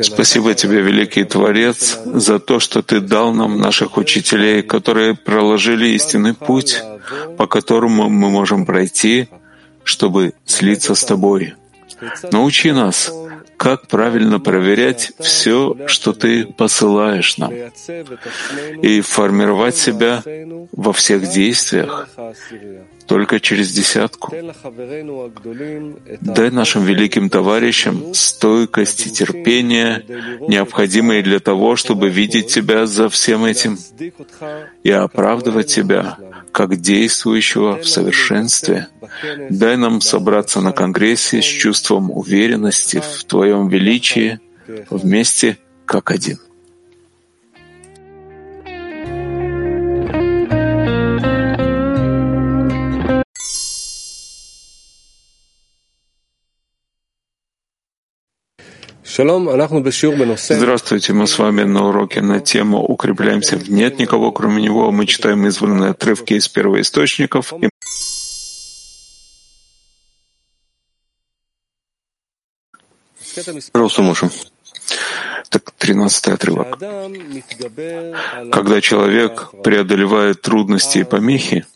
Спасибо тебе, великий Творец, за то, что ты дал нам наших учителей, которые проложили истинный путь, по которому мы можем пройти, чтобы слиться с тобой. Научи нас, как правильно проверять все, что ты посылаешь нам, и формировать себя во всех действиях, только через десятку. Дай нашим великим товарищам стойкость и терпение, необходимые для того, чтобы видеть Тебя за всем этим и оправдывать Тебя как действующего в совершенстве. Дай нам собраться на Конгрессе с чувством уверенности в Твоем величии вместе как один. Здравствуйте, мы с вами на уроке на тему «Укрепляемся в нет никого, кроме него». Мы читаем избранные отрывки из первоисточников. И... Маша. Так, тринадцатый отрывок. Когда человек преодолевает трудности и помехи,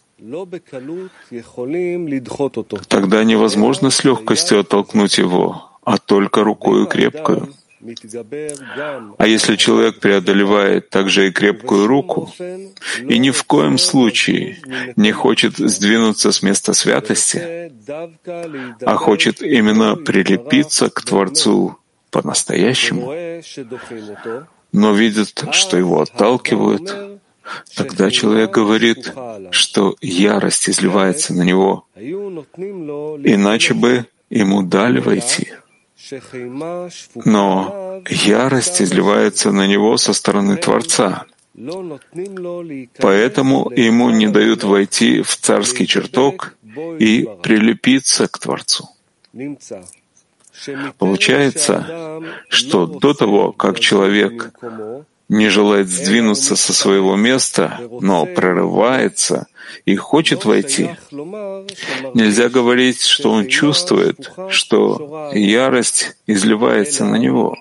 тогда невозможно с легкостью оттолкнуть его, а только рукою крепкую. А если человек преодолевает также и крепкую руку и ни в коем случае не хочет сдвинуться с места святости, а хочет именно прилепиться к Творцу по-настоящему, но видит, что его отталкивают, тогда человек говорит, что ярость изливается на него, иначе бы ему дали войти. Но ярость изливается на него со стороны Творца. Поэтому ему не дают войти в царский чертог и прилепиться к Творцу. Получается, что до того, как человек не желает сдвинуться со своего места, но прорывается и хочет войти. Нельзя говорить, что он чувствует, что ярость изливается на него.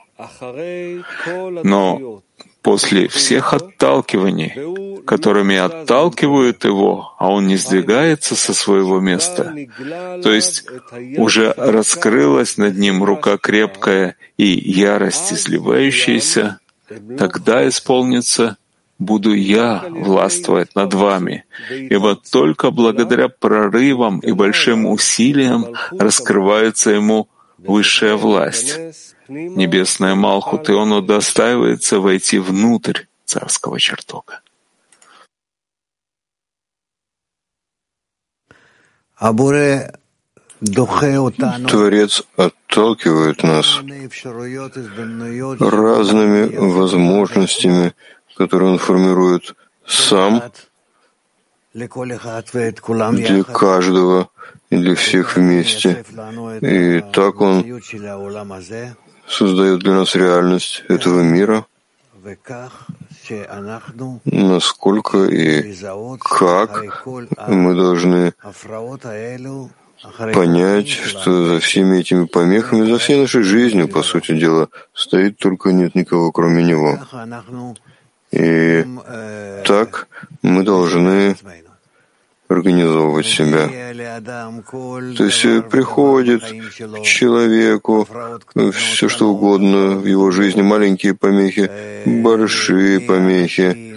Но после всех отталкиваний, которыми отталкивают его, а он не сдвигается со своего места, то есть уже раскрылась над ним рука крепкая и ярость изливающаяся, тогда исполнится буду я властвовать над вами, ибо только благодаря прорывам и большим усилиям раскрывается ему высшая власть. Небесная Малхут, и он удостаивается войти внутрь царского чертога. Творец отталкивает нас разными возможностями, которые он формирует сам для каждого и для всех вместе. И так он создает для нас реальность этого мира, насколько и как мы должны понять, что за всеми этими помехами, за всей нашей жизнью, по сути дела, стоит только нет никого, кроме Него. И так мы должны организовывать себя. То есть э, приходит к человеку э, все что угодно в его жизни, маленькие помехи, большие помехи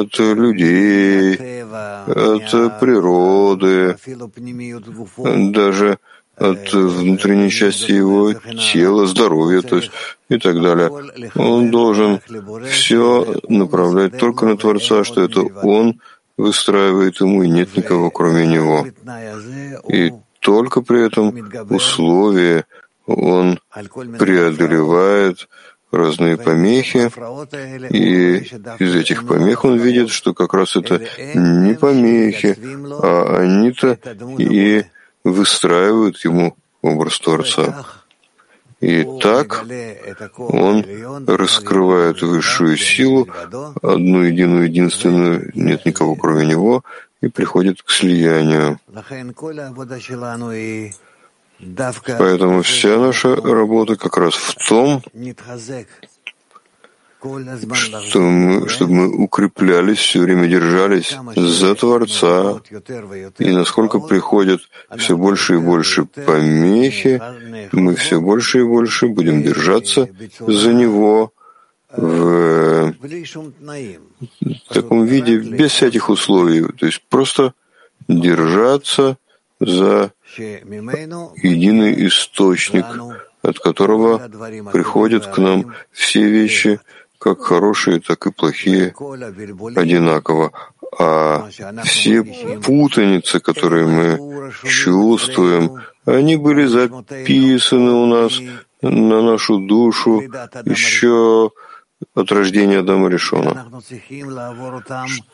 от людей, от природы, даже от внутренней части его тела, здоровья, то есть и так далее. Он должен все направлять только на Творца, что это Он выстраивает ему, и нет никого, кроме него. И только при этом условии он преодолевает разные помехи, и из этих помех он видит, что как раз это не помехи, а они-то и выстраивают ему образ Творца. И так он раскрывает высшую силу, одну единую, единственную, нет никого кроме него, и приходит к слиянию. Поэтому вся наша работа как раз в том, что мы, чтобы мы укреплялись, все время держались за Творца, и насколько приходят все больше и больше помехи, мы все больше и больше будем держаться за Него в таком виде, без всяких условий, то есть просто держаться за единый источник, от которого приходят к нам все вещи, как хорошие, так и плохие, одинаково. А все путаницы, которые мы чувствуем, они были записаны у нас на нашу душу еще от рождения Адама Решона,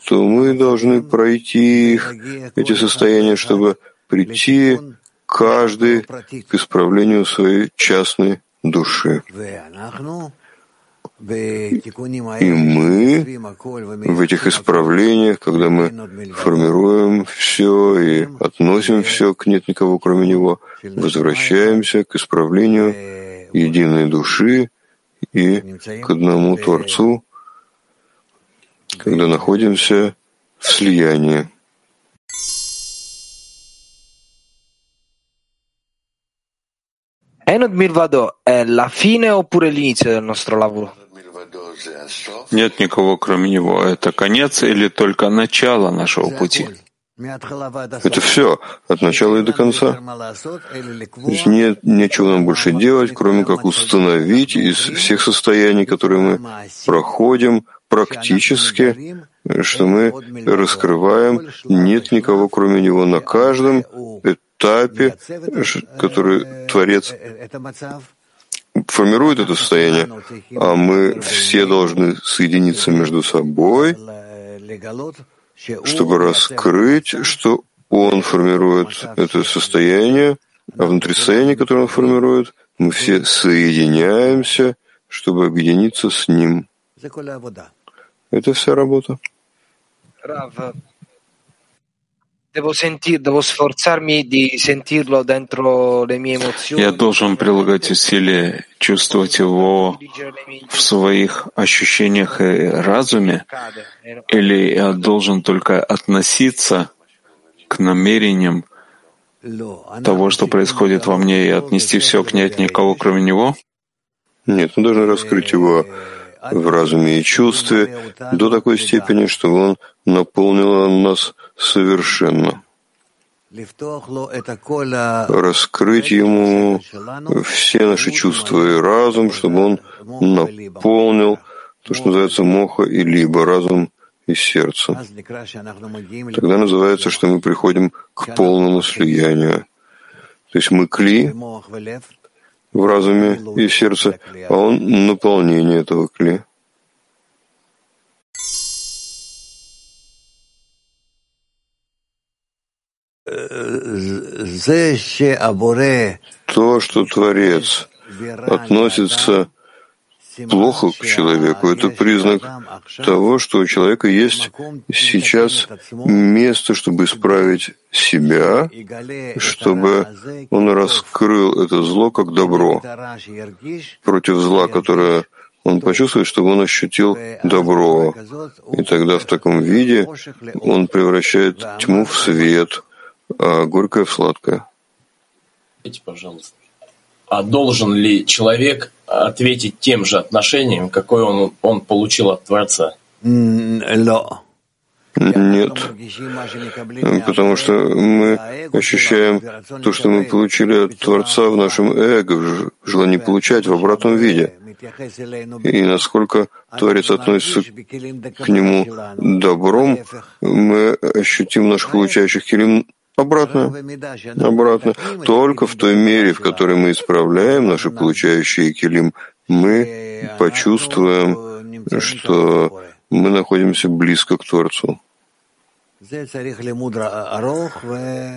что мы должны пройти их, эти состояния, чтобы прийти каждый к исправлению своей частной души. И мы в этих исправлениях, когда мы формируем все и относим все к нет никого, кроме него, возвращаемся к исправлению единой души и к одному Творцу, когда находимся в слиянии. Enod Milvado è la fine oppure l'inizio del nostro lavoro? Нет никого, кроме него. Это конец или только начало нашего пути? Это все, от начала и до конца. Здесь нет нечего нам больше делать, кроме как установить из всех состояний, которые мы проходим практически, что мы раскрываем, нет никого, кроме него на каждом этапе, который Творец формирует это состояние, а мы все должны соединиться между собой, чтобы раскрыть, что он формирует это состояние, а внутри состояния, которое он формирует, мы все соединяемся, чтобы объединиться с ним. Это вся работа. Devo, sentir, devo sforzarmi di sentirlo dentro le mie emozioni. Я должен прилагать усилия чувствовать его в своих ощущениях и разуме, или я должен только относиться к намерениям того, что происходит во мне, и отнести все к нет никого, кроме него? Нет, мы должны раскрыть его в разуме и чувстве до такой степени, что он наполнил нас совершенно. Раскрыть ему все наши чувства и разум, чтобы он наполнил то, что называется моха и либо разум и сердце. Тогда называется, что мы приходим к полному слиянию. То есть мы кли в разуме и сердце, а он наполнение этого кли. То, что Творец относится плохо к человеку, это признак того, что у человека есть сейчас место, чтобы исправить себя, чтобы он раскрыл это зло как добро против зла, которое он почувствует, чтобы он ощутил добро. И тогда в таком виде он превращает тьму в свет, а горькое в сладкое. Пожалуйста. А должен ли человек ответить тем же отношением, какое он, он получил от Творца? Нет, потому что мы ощущаем то, что мы получили от Творца в нашем эго, в желании получать в обратном виде. И насколько Творец относится к нему добром, мы ощутим наших получающих килим Обратно. Обратно. Только в той мере, в которой мы исправляем наши получающие килим, мы почувствуем, что мы находимся близко к Творцу.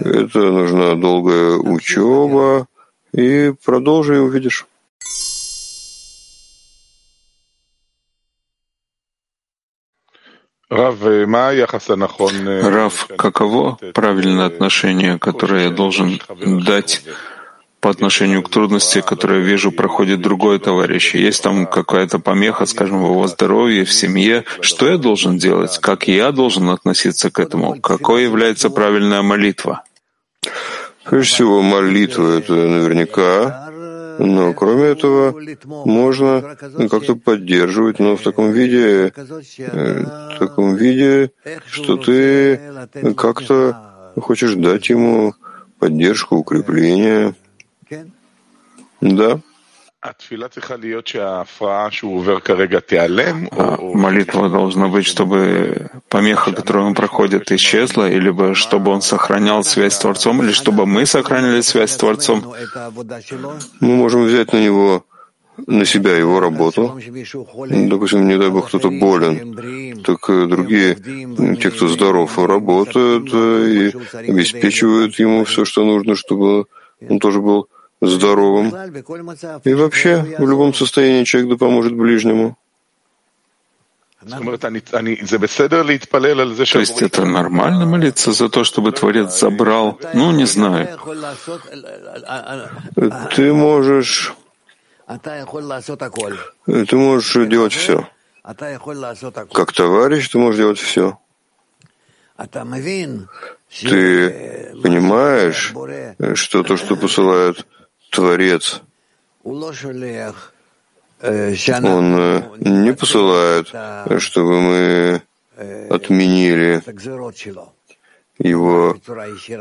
Это нужна долгая учеба, и продолжи и увидишь. Рав, каково правильное отношение, которое я должен дать по отношению к трудности, которую я вижу, проходит другой товарищ. Есть там какая-то помеха, скажем, в его здоровье, в семье. Что я должен делать? Как я должен относиться к этому? Какой является правильная молитва? Прежде всего, молитва — это наверняка, но кроме этого можно как-то поддерживать, но в таком виде, э, в таком виде, что ты как-то хочешь дать ему поддержку, укрепление. Да. А молитва должна быть, чтобы помеха, которую он проходит, исчезла, или бы чтобы он сохранял связь с Творцом, или чтобы мы сохраняли связь с Творцом. Мы можем взять на него на себя его работу. Допустим, не дай бог кто-то болен, так э, другие, те, кто здоров, работают э, и обеспечивают ему все, что нужно, чтобы он тоже был здоровым. И вообще, в любом состоянии человек да поможет ближнему. То есть это нормально молиться за то, чтобы Творец забрал? Ну, не знаю. Ты можешь... Ты можешь делать все. Как товарищ ты можешь делать все. Ты понимаешь, что то, что посылает Творец, он э, не посылает, чтобы мы отменили его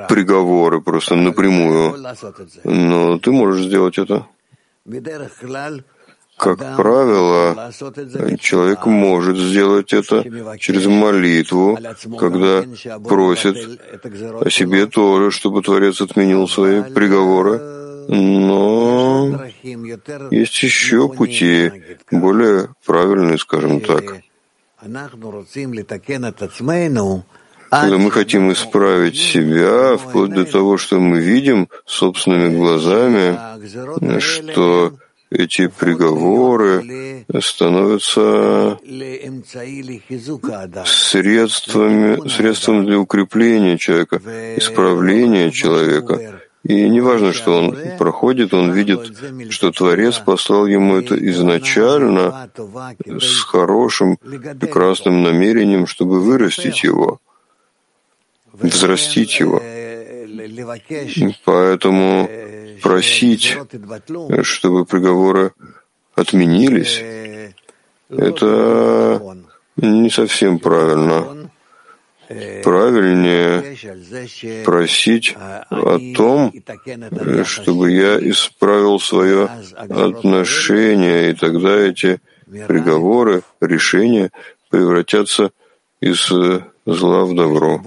приговоры просто напрямую. Но ты можешь сделать это. Как правило, человек может сделать это через молитву, когда просит о себе тоже, чтобы Творец отменил свои приговоры. Но есть еще пути, более правильные, скажем так. Когда мы хотим исправить себя, вплоть до того, что мы видим собственными глазами, что эти приговоры становятся средствами, средством для укрепления человека, исправления человека. И неважно, что он проходит, он видит, что Творец послал ему это изначально с хорошим, прекрасным намерением, чтобы вырастить его, взрастить его. Поэтому просить, чтобы приговоры отменились, это не совсем правильно. Правильнее просить о том, чтобы я исправил свое отношение, и тогда эти приговоры, решения превратятся из зла в добро.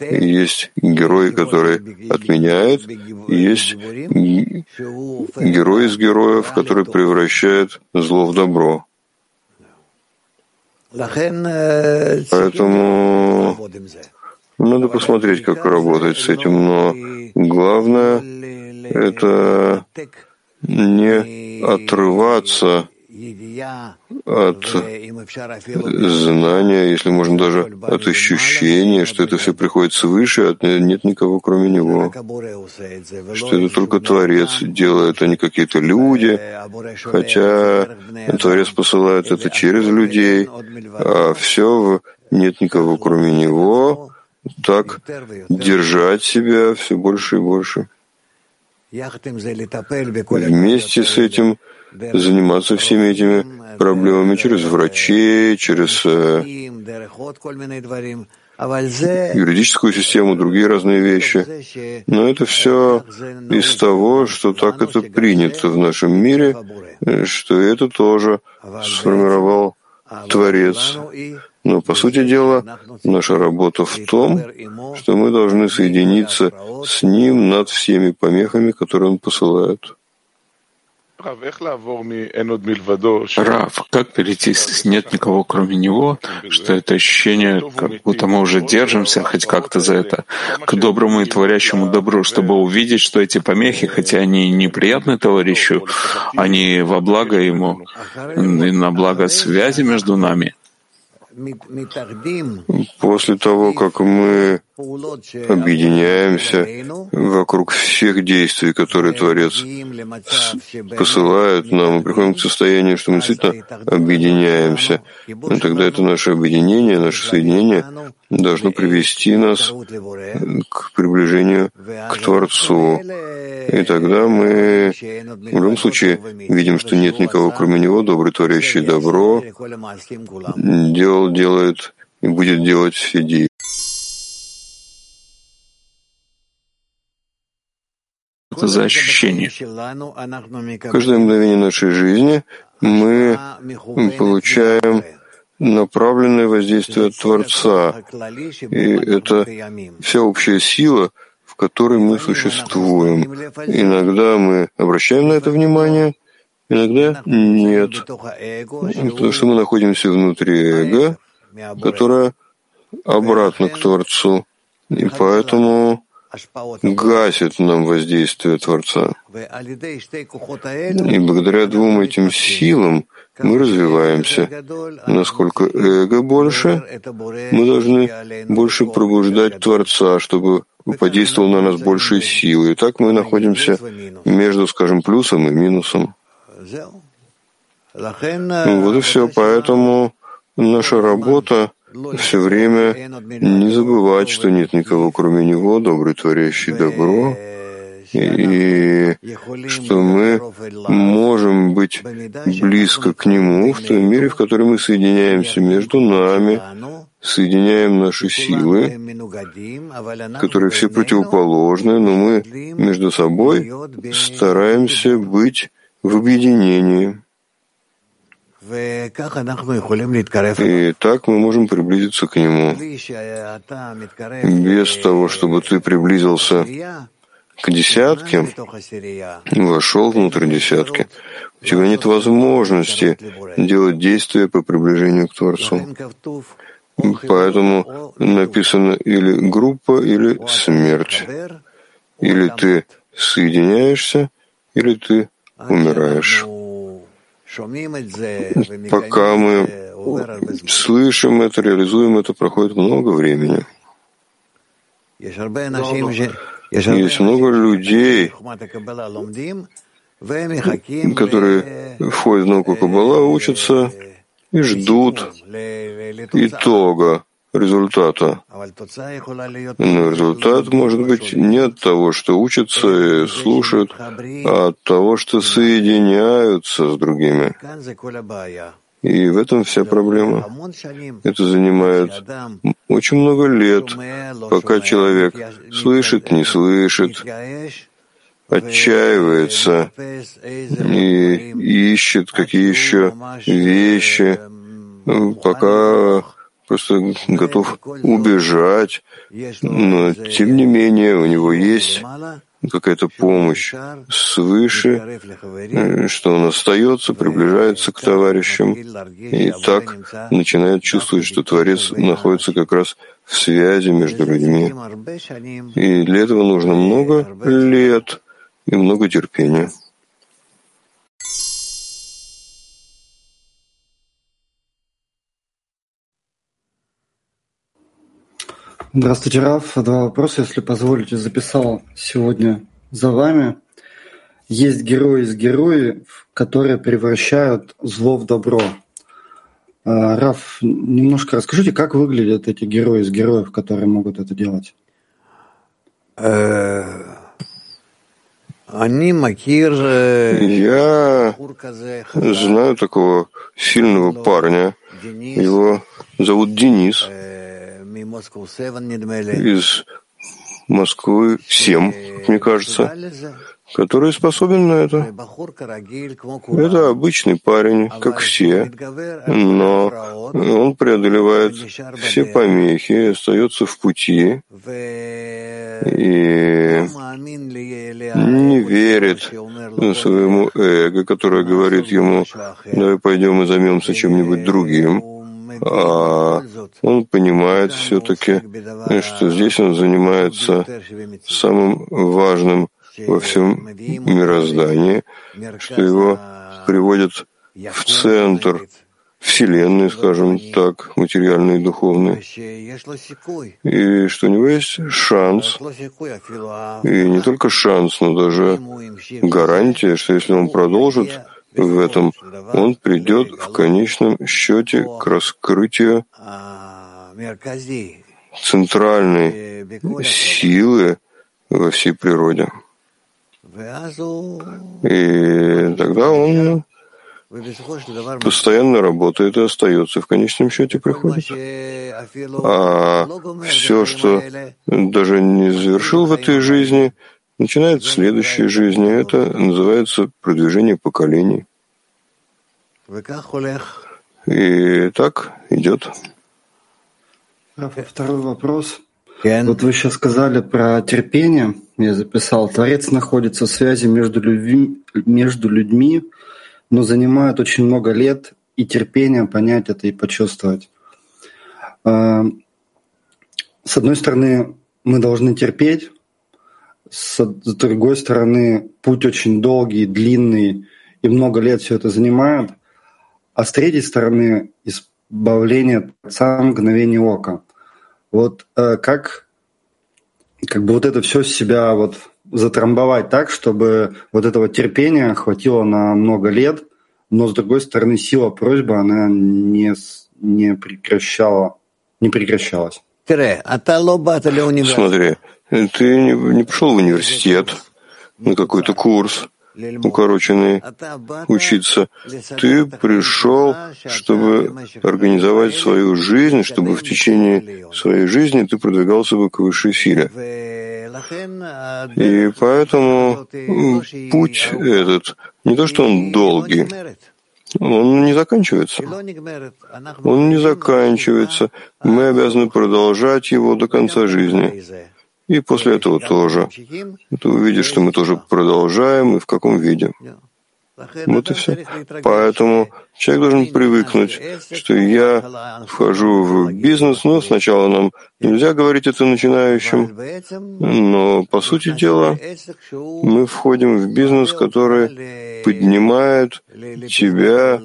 Есть герой, который отменяет, есть герой из героев, который превращает зло в добро. Поэтому надо посмотреть, как работать с этим, но главное — это не отрываться от знания, если можно даже от ощущения, что это все приходит свыше, от нет никого кроме него, что это только Творец делает, а не какие-то люди, хотя Творец посылает это через людей, а все нет никого кроме него, так держать себя все больше и больше. Вместе с этим заниматься всеми этими проблемами через врачей, через э, юридическую систему, другие разные вещи. Но это все из того, что так это принято в нашем мире, э, что это тоже сформировал Творец. Но, по сути дела, наша работа в том, что мы должны соединиться с Ним над всеми помехами, которые Он посылает. Рав, как перейти с «нет никого, кроме него», что это ощущение, как будто мы уже держимся хоть как-то за это, к доброму и творящему добру, чтобы увидеть, что эти помехи, хотя они неприятны товарищу, они во благо ему, и на благо связи между нами. После того, как мы объединяемся вокруг всех действий, которые Творец посылает нам, мы приходим к состоянию, что мы действительно объединяемся. И тогда это наше объединение, наше соединение должно привести нас к приближению к Творцу. И тогда мы в любом случае видим, что нет никого, кроме Него, добрый, творящий добро, делал, делает и будет делать все за ощущение? Каждое мгновение нашей жизни мы получаем направленное воздействие от Творца. И это вся общая сила, в которой мы существуем. Иногда мы обращаем на это внимание, иногда нет. Потому что мы находимся внутри эго, которое обратно к Творцу. И поэтому гасит нам воздействие Творца. И благодаря двум этим силам мы развиваемся. Насколько эго больше, мы должны больше пробуждать Творца, чтобы подействовал на нас большей силы. И так мы находимся между, скажем, плюсом и минусом. Вот и все. Поэтому наша работа все время не забывать, что нет никого, кроме Него, добрый, творящий добро, и что мы можем быть близко к Нему в том мире, в котором мы соединяемся между нами, соединяем наши силы, которые все противоположны, но мы между собой стараемся быть в объединении. И так мы можем приблизиться к Нему. Без того, чтобы ты приблизился к десятке, вошел внутрь десятки, у тебя нет возможности делать действия по приближению к Творцу. Поэтому написано или группа, или смерть. Или ты соединяешься, или ты умираешь. Пока мы слышим это, реализуем это, проходит много времени. Есть много людей, которые входят в науку Каббала, учатся и ждут итога результата. Но результат может быть не от того, что учатся и слушают, а от того, что соединяются с другими. И в этом вся проблема. Это занимает очень много лет, пока человек слышит, не слышит, отчаивается и ищет какие еще вещи, пока просто готов убежать, но тем не менее у него есть какая-то помощь свыше, э, что он остается, приближается к товарищам, и так начинает чувствовать, что Творец находится как раз в связи между людьми. И для этого нужно много лет и много терпения. Здравствуйте, Раф. Два вопроса, если позволите, записал сегодня за вами. Есть герои из героев, которые превращают зло в добро. А, Раф, немножко расскажите, как выглядят эти герои из героев, которые могут это делать? Э, Я знаю такого сильного парня. Его зовут Денис. Э, из Москвы 7, мне кажется, который способен на это. Это обычный парень, как все, но он преодолевает все помехи, остается в пути. И не верит своему эго, которое говорит ему, давай пойдем и займемся чем-нибудь другим а он понимает все-таки, что здесь он занимается самым важным во всем мироздании, что его приводят в центр Вселенной, скажем так, материальной и духовной. И что у него есть? Шанс, и не только шанс, но даже гарантия, что если он продолжит в этом, он придет в конечном счете к раскрытию центральной силы во всей природе. И тогда он постоянно работает и остается, в конечном счете приходит. А все, что даже не завершил в этой жизни, начинает в следующей жизни. Это называется продвижение поколений. И так идет. Второй вопрос. Вот вы сейчас сказали про терпение, я записал. Творец находится в связи между людьми, между людьми но занимает очень много лет и терпения понять это и почувствовать. А, с одной стороны, мы должны терпеть, с другой стороны, путь очень долгий, длинный, и много лет все это занимает. А с третьей стороны, избавление от мгновения ока. Вот э, как, как бы вот это все себя вот затрамбовать так, чтобы вот этого терпения хватило на много лет, но с другой стороны сила просьбы она не, не прекращала, не прекращалась. А Смотри, ты не, не пошел в университет на какой-то курс, укороченный, учиться. Ты пришел, чтобы организовать свою жизнь, чтобы в течение своей жизни ты продвигался бы к высшей силе. И поэтому путь этот, не то что он долгий, он не заканчивается. Он не заканчивается. Мы обязаны продолжать его до конца жизни. И после этого тоже. Ты увидишь, что мы тоже продолжаем и в каком виде. Вот и все. Поэтому человек должен привыкнуть, что я вхожу в бизнес, но сначала нам нельзя говорить это начинающим, но по сути дела мы входим в бизнес, который поднимает тебя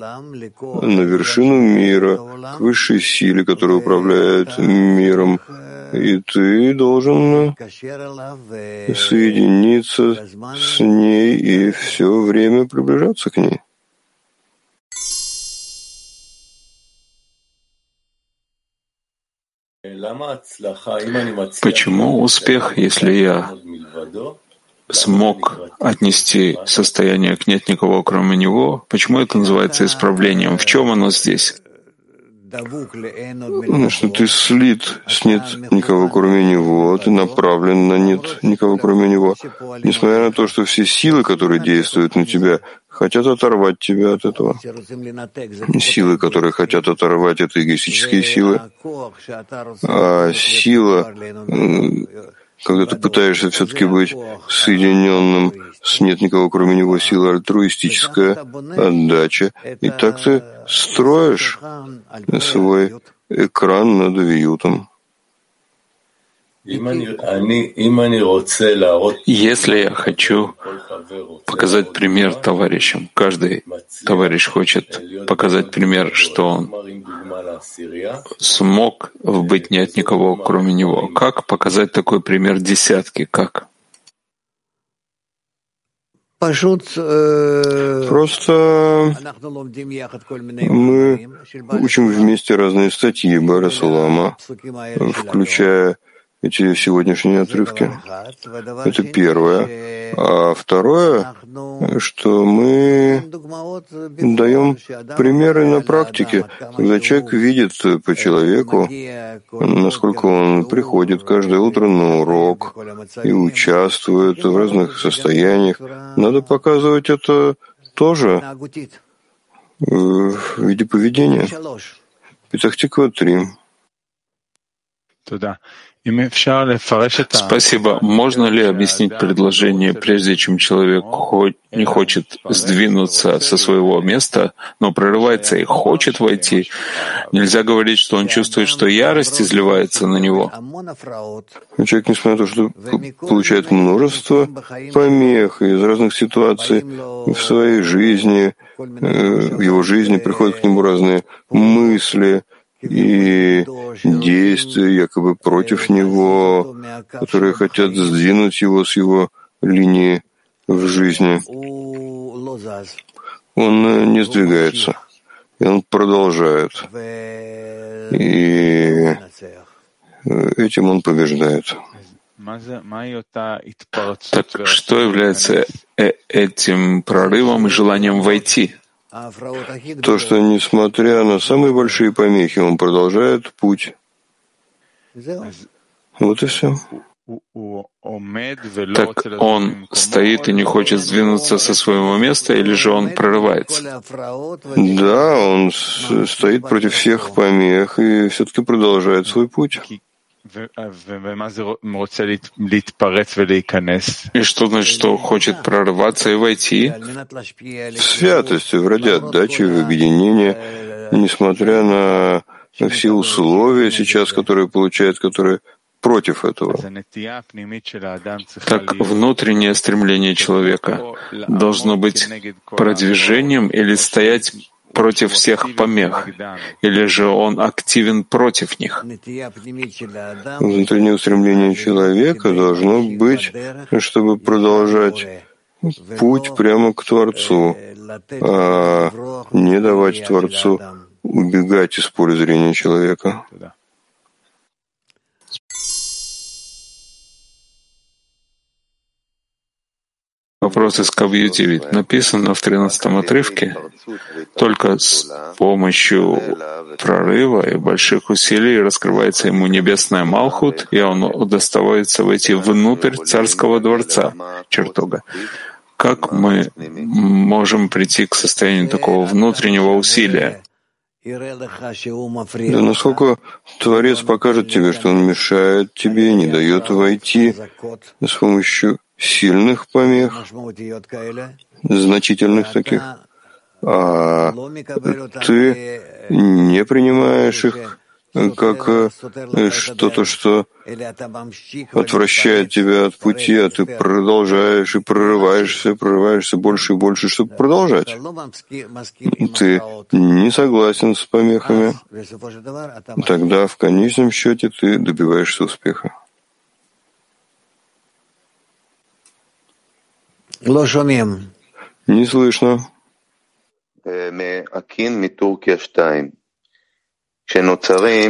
на вершину мира, к высшей силе, которая управляет миром, и ты должен соединиться с ней и все время приближаться к ней. Почему успех, если я смог отнести состояние к нет никого, кроме него, почему это называется исправлением? В чем оно здесь? Потому что ты слит с нет никого кроме него, ты направлен на нет никого кроме него. Несмотря на то, что все силы, которые действуют на тебя, хотят оторвать тебя от этого. Силы, которые хотят оторвать, это эгоистические силы. А сила, когда ты пытаешься все-таки быть соединенным с нет никого кроме него, сила альтруистическая отдача. И так ты строишь свой экран над вьютом. Если я хочу показать пример товарищам, каждый товарищ хочет показать пример, что он смог быть не от никого, кроме него. Как показать такой пример десятки? Как? Э, Просто мы учим вместе разные статьи Барасулама, включая эти сегодняшние отрывки. Это первое. А второе, что мы даем примеры на практике, когда человек видит по человеку, насколько он приходит каждое утро на урок и участвует в разных состояниях. Надо показывать это тоже в виде поведения. Петахтиква 3. Туда. Спасибо. Можно ли объяснить предложение, прежде чем человек не хочет сдвинуться со своего места, но прорывается и хочет войти? Нельзя говорить, что он чувствует, что ярость изливается на него. Человек, несмотря на то, что получает множество помех из разных ситуаций в своей жизни, в его жизни приходят к нему разные мысли и действия якобы против него, которые хотят сдвинуть его с его линии в жизни. Он не сдвигается, и он продолжает. И этим он побеждает. Так что является э, этим прорывом и желанием войти? То, что несмотря на самые большие помехи, он продолжает путь. Вот и все. Так он стоит и не хочет сдвинуться со своего места, или же он прорывается? Да, он стоит против всех помех и все-таки продолжает свой путь. И что значит, что хочет прорваться и войти? В святость, в ради отдачи, в объединение, несмотря на все условия сейчас, которые получает, которые против этого. Так внутреннее стремление человека должно быть продвижением или стоять против всех помех, или же он активен против них? Внутреннее устремление человека должно быть, чтобы продолжать путь прямо к Творцу, а не давать Творцу убегать из поля зрения человека. Вопрос из Кавью-9. Написано в 13 отрывке, только с помощью прорыва и больших усилий раскрывается ему небесная Малхут, и он удоставается войти внутрь царского дворца, чертога. Как мы можем прийти к состоянию такого внутреннего усилия? Да насколько Творец покажет тебе, что он мешает тебе, не дает войти с помощью сильных помех, значительных таких, а ты не принимаешь их как э, что-то, что отвращает тебя от пути, а ты продолжаешь и прорываешься, прорываешься больше и больше, чтобы продолжать. Ты не согласен с помехами, тогда в конечном счете ты добиваешься успеха. Не слышно.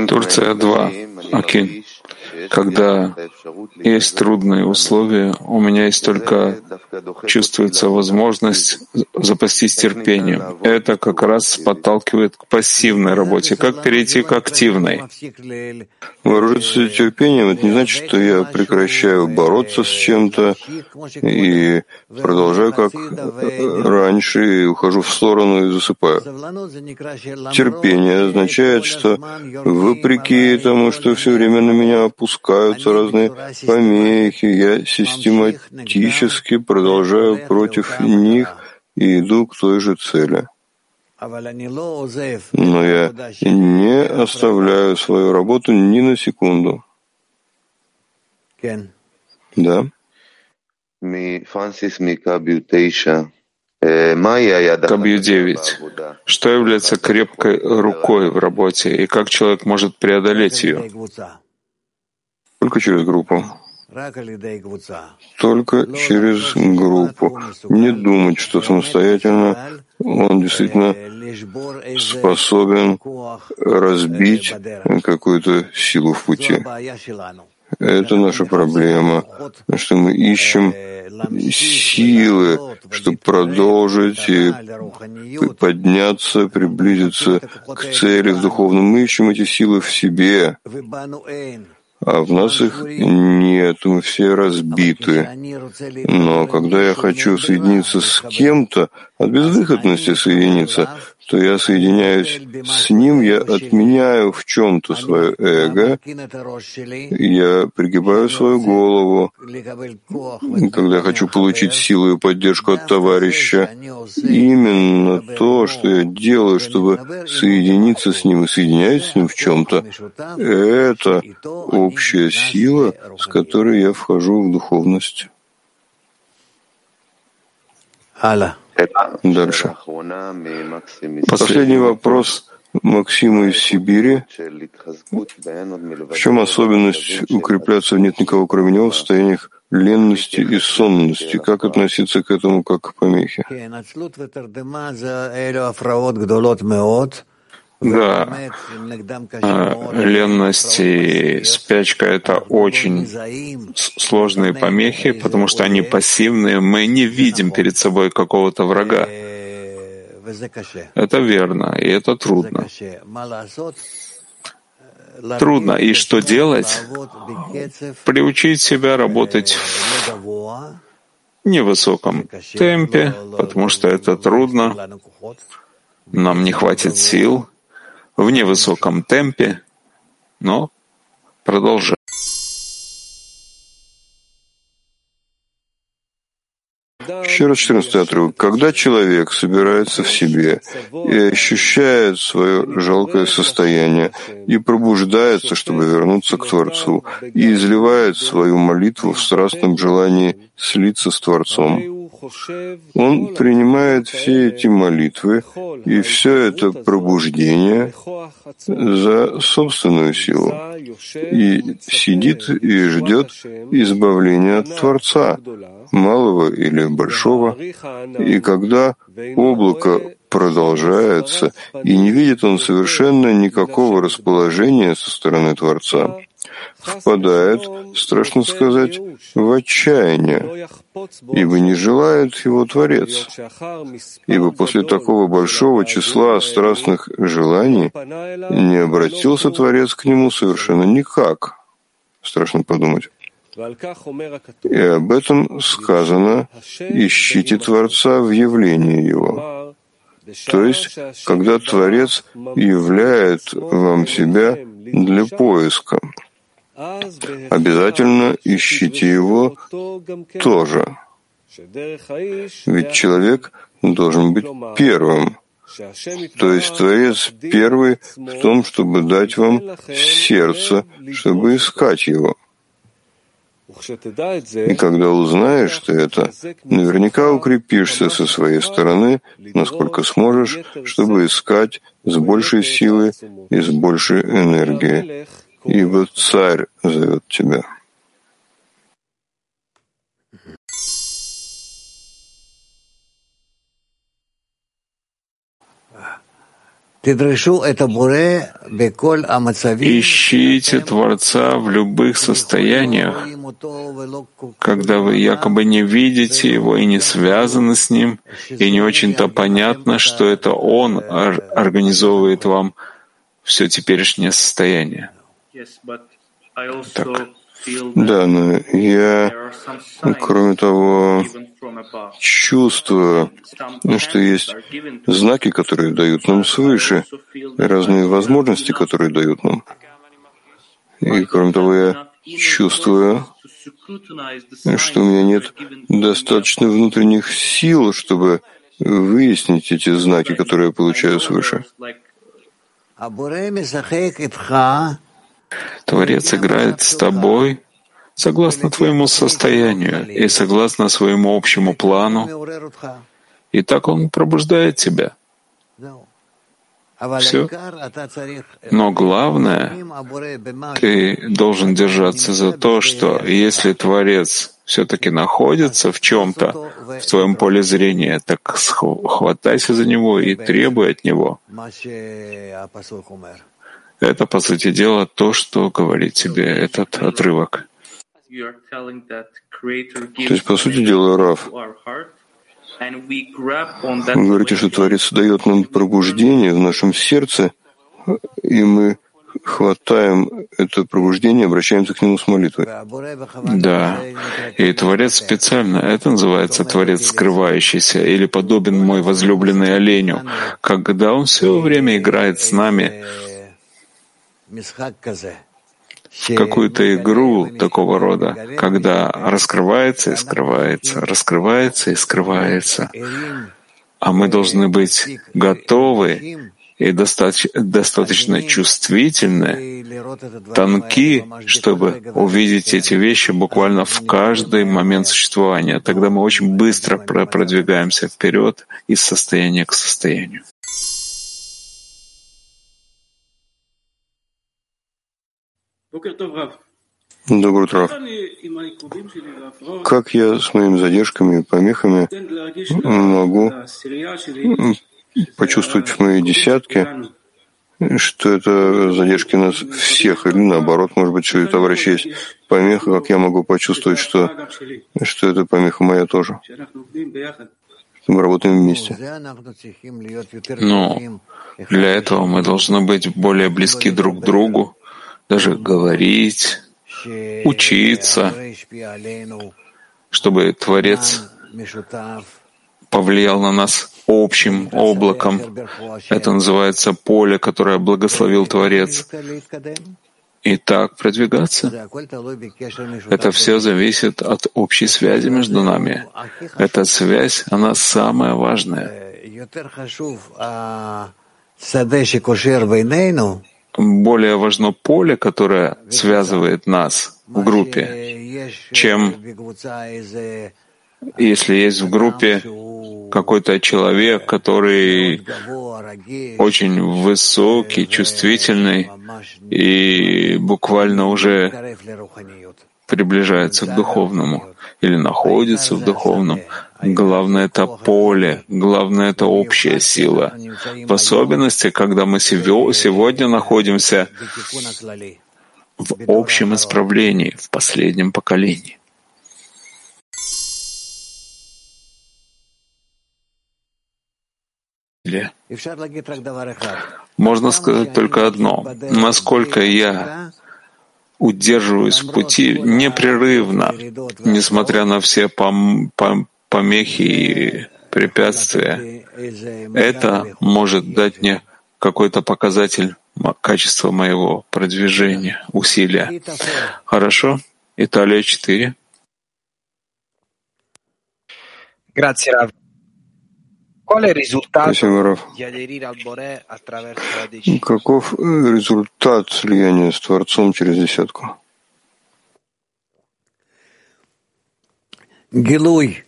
Турция 2. Окей. Когда есть трудные условия, у меня есть только чувствуется возможность запастись терпением. Это как раз подталкивает к пассивной работе. Как перейти к активной? Вооружиться терпением — это не значит, что я прекращаю бороться с чем-то и продолжаю как раньше и ухожу в сторону и засыпаю. Терпение означает, что вопреки тому, что все время на меня опускаются разные помехи, я систематически продолжаю против них и иду к той же цели. Но я не оставляю свою работу ни на секунду. Да. Кабью 9. Что является крепкой рукой в работе и как человек может преодолеть ее? Только через группу. Только через группу. Не думать, что самостоятельно он действительно способен разбить какую-то силу в пути. Это наша проблема, что мы ищем силы, чтобы продолжить и подняться, приблизиться к цели в духовном. Мы ищем эти силы в себе, а в нас их нет, мы все разбиты. Но когда я хочу соединиться с кем-то, от безвыходности соединиться, то я соединяюсь с ним, я отменяю в чем-то свое эго, я пригибаю свою голову, когда я хочу получить силу и поддержку от товарища. Именно то, что я делаю, чтобы соединиться с ним и соединяюсь с ним в чем-то, это общая сила, с которой я вхожу в духовность. Дальше. Последний вопрос Максима из Сибири. В чем особенность укрепляться в нет никого кроме него в состояниях ленности и сонности? Как относиться к этому как к помехе? Да, а, ленность и спячка — это очень сложные помехи, потому что они пассивные. Мы не видим перед собой какого-то врага. Это верно, и это трудно. Трудно. И что делать? Приучить себя работать в невысоком темпе, потому что это трудно. Нам не хватит сил в невысоком темпе, но продолжаем. Еще раз 14 отрывок. Когда человек собирается в себе и ощущает свое жалкое состояние и пробуждается, чтобы вернуться к Творцу, и изливает свою молитву в страстном желании слиться с Творцом, он принимает все эти молитвы и все это пробуждение за собственную силу и сидит и ждет избавления от Творца, малого или большого, и когда облако продолжается, и не видит он совершенно никакого расположения со стороны Творца, впадает, страшно сказать, в отчаяние, ибо не желает его Творец. Ибо после такого большого числа страстных желаний не обратился Творец к нему совершенно никак. Страшно подумать. И об этом сказано «ищите Творца в явлении Его». То есть, когда Творец являет вам себя для поиска. Обязательно ищите его тоже. Ведь человек должен быть первым. То есть Творец первый в том, чтобы дать вам сердце, чтобы искать его. И когда узнаешь ты это, наверняка укрепишься со своей стороны, насколько сможешь, чтобы искать с большей силой и с большей энергией, ибо Царь зовет тебя. Ищите Творца в любых состояниях, когда вы якобы не видите Его и не связаны с Ним, и не очень-то понятно, что это Он организовывает вам все теперешнее состояние. Так. Да, но я, кроме того, чувствую, что есть знаки, которые дают нам свыше, разные возможности, которые дают нам. И кроме того, я чувствую, что у меня нет достаточно внутренних сил, чтобы выяснить эти знаки, которые я получаю свыше. Творец играет с тобой согласно твоему состоянию и согласно своему общему плану, и так он пробуждает тебя. Все. Но главное, ты должен держаться за то, что если Творец все-таки находится в чем-то, в твоем поле зрения, так хватайся за него и требуй от него. Это, по сути дела, то, что говорит тебе этот отрывок. То есть, по сути дела, Раф, вы говорите, что Творец дает нам пробуждение в нашем сердце, и мы хватаем это пробуждение, обращаемся к нему с молитвой. Да, и Творец специально, это называется Творец скрывающийся, или подобен мой возлюбленный оленю, когда он все время играет с нами какую-то игру такого рода, когда раскрывается и скрывается, раскрывается и скрывается. А мы должны быть готовы и достаточно, чувствительны, тонки, чтобы увидеть эти вещи буквально в каждый момент существования. Тогда мы очень быстро продвигаемся вперед из состояния к состоянию. Доброе утро. Как я с моими задержками и помехами могу почувствовать в моей десятке, что это задержки нас всех, или наоборот, может быть, что у товарища есть помеха, как я могу почувствовать, что, что это помеха моя тоже. Мы работаем вместе. Но для этого мы должны быть более близки друг к другу, даже говорить, учиться, чтобы Творец повлиял на нас общим облаком. Это называется поле, которое благословил Творец. И так продвигаться. Это все зависит от общей связи между нами. Эта связь, она самая важная. Более важно поле, которое связывает нас в группе, чем если есть в группе какой-то человек, который очень высокий, чувствительный и буквально уже приближается к духовному или находится в духовном. Главное — это поле, главное — это общая сила. В особенности, когда мы сегодня находимся в общем исправлении, в последнем поколении. Можно сказать только одно. Насколько я удерживаюсь в пути непрерывно, несмотря на все пом пом помехи и препятствия, это может дать мне какой-то показатель качества моего продвижения, усилия. Хорошо? Италия 4. Grazie, Decisione? Каков результат слияния с Творцом через десятку? Гилуй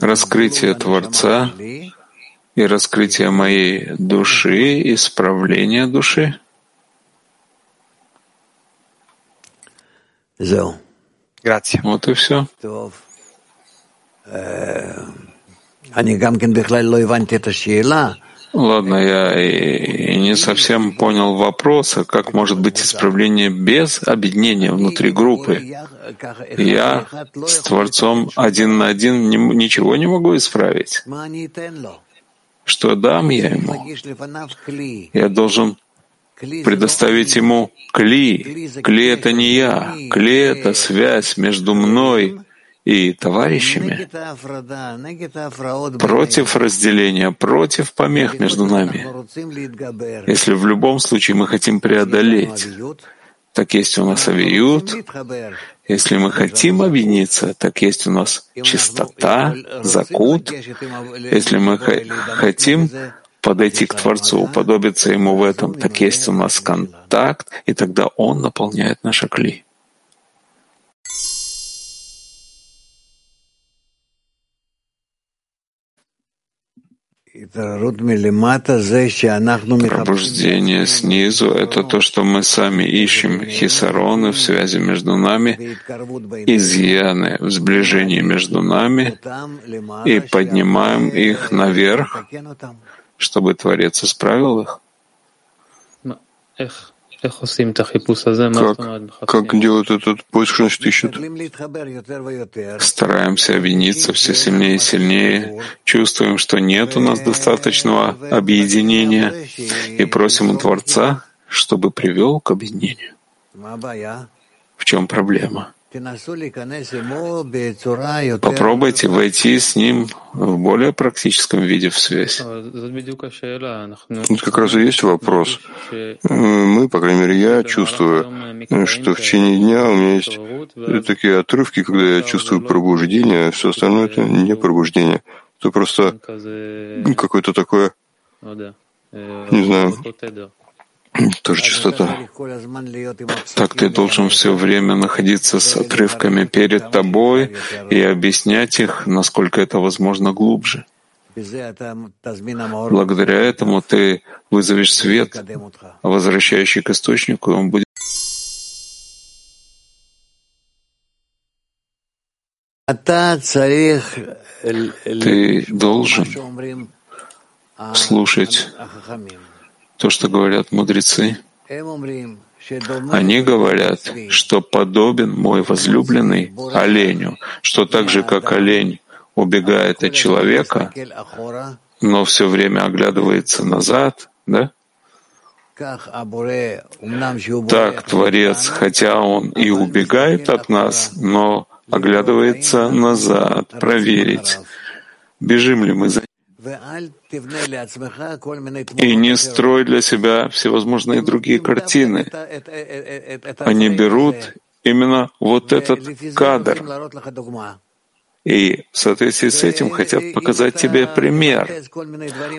раскрытие Творца и раскрытие моей души, исправление души. Вот и все. Ладно, я и не совсем понял вопроса, как может быть исправление без объединения внутри группы. Я с Творцом один на один ничего не могу исправить. Что дам я ему? Я должен предоставить ему кли. Кли — это не я. Кли — это связь между мной и товарищами против разделения, против помех между нами. Если в любом случае мы хотим преодолеть, так есть у нас авиют. Если мы хотим объединиться, так есть у нас чистота, закут. Если мы хотим подойти к Творцу, уподобиться Ему в этом, так есть у нас контакт, и тогда Он наполняет наши кли. Пробуждение снизу — это то, что мы сами ищем, хисароны в связи между нами, изъяны в сближении между нами и поднимаем их наверх, чтобы Творец исправил их. Как, как делают этот поиск, значит, ищут? Стараемся объединиться все сильнее и сильнее, чувствуем, что нет у нас достаточного объединения, и просим у Творца, чтобы привел к объединению. В чем проблема? Попробуйте войти с ним в более практическом виде в связь. Тут как раз и есть вопрос. Мы, по крайней мере, я чувствую, что в течение дня у меня есть такие отрывки, когда я чувствую пробуждение, а все остальное — это не пробуждение. Это просто какое-то такое, не знаю, тоже частота. Так ты должен все время находиться с отрывками перед тобой и объяснять их, насколько это возможно, глубже. Благодаря этому ты вызовешь свет, возвращающий к источнику, и он будет Ты должен слушать то, что говорят мудрецы. Они говорят, что подобен мой возлюбленный оленю, что так же, как олень убегает от человека, но все время оглядывается назад, да? Так Творец, хотя Он и убегает от нас, но оглядывается назад, проверить, бежим ли мы за и не строй для себя всевозможные другие картины. Они берут именно вот этот кадр. И в соответствии с этим хотят показать тебе пример.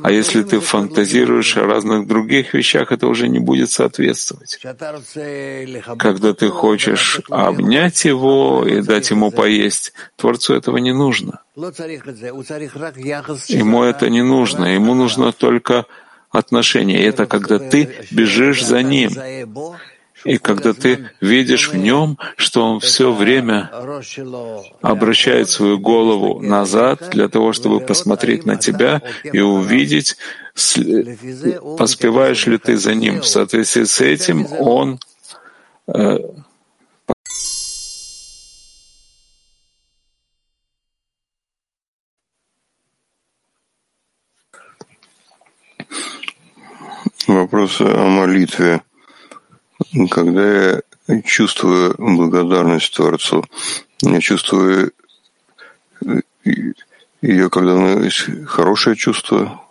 А если ты фантазируешь о разных других вещах, это уже не будет соответствовать. Когда ты хочешь обнять его и дать ему поесть, Творцу этого не нужно. Ему это не нужно. Ему нужно только отношение. И это когда ты бежишь за ним. И когда ты видишь в нем, что он все время обращает свою голову назад для того, чтобы посмотреть на тебя и увидеть, поспеваешь ли ты за ним. В соответствии с этим он э, Вопрос о молитве. Когда я чувствую благодарность Творцу, я чувствую ее, когда у меня есть хорошее чувство.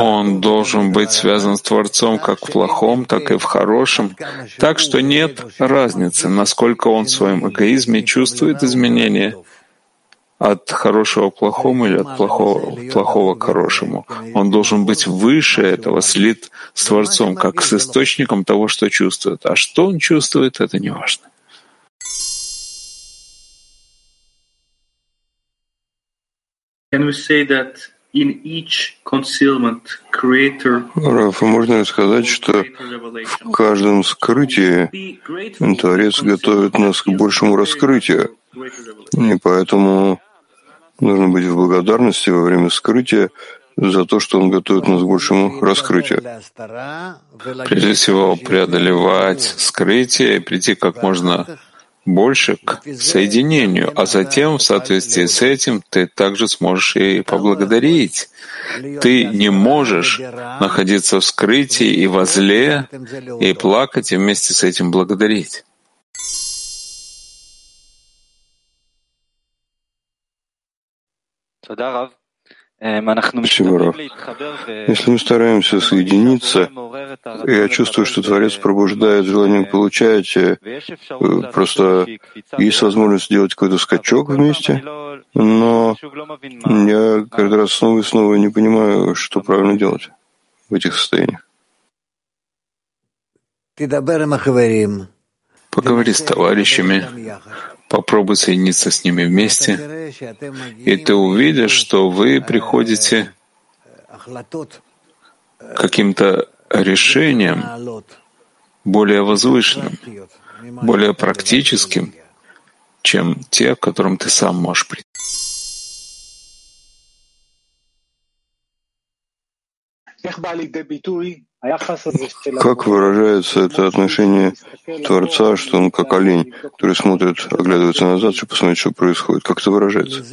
Он должен быть связан с Творцом как в плохом, так и в хорошем, так что нет разницы, насколько он в своем эгоизме чувствует изменения от хорошего к плохому или от плохого, плохого к хорошему. Он должен быть выше этого, слит с Творцом, как с источником того, что чувствует. А что он чувствует, это не важно. Can we say that in each concealment creator Рафа, можно ли сказать, что в каждом скрытии Творец готовит нас к большему раскрытию, и поэтому Нужно быть в благодарности во время скрытия за то, что Он готовит нас к большему раскрытию. Прежде всего, преодолевать скрытие и прийти как можно больше к соединению, а затем, в соответствии с этим, ты также сможешь и поблагодарить. Ты не можешь находиться в скрытии и возле, и плакать, и вместе с этим благодарить. Спасибо, Рав. Если мы стараемся соединиться, я чувствую, что Творец пробуждает желание получать, э, просто есть возможность сделать какой-то скачок вместе, но я каждый раз снова и снова не понимаю, что правильно делать в этих состояниях. Поговори с товарищами, попробуй соединиться с ними вместе, и ты увидишь, что вы приходите к каким-то решениям более возвышенным, более практическим, чем те, к которым ты сам можешь прийти. Как выражается это отношение Творца, что он как олень, который смотрит, оглядывается назад, чтобы посмотреть, что происходит? Как это выражается?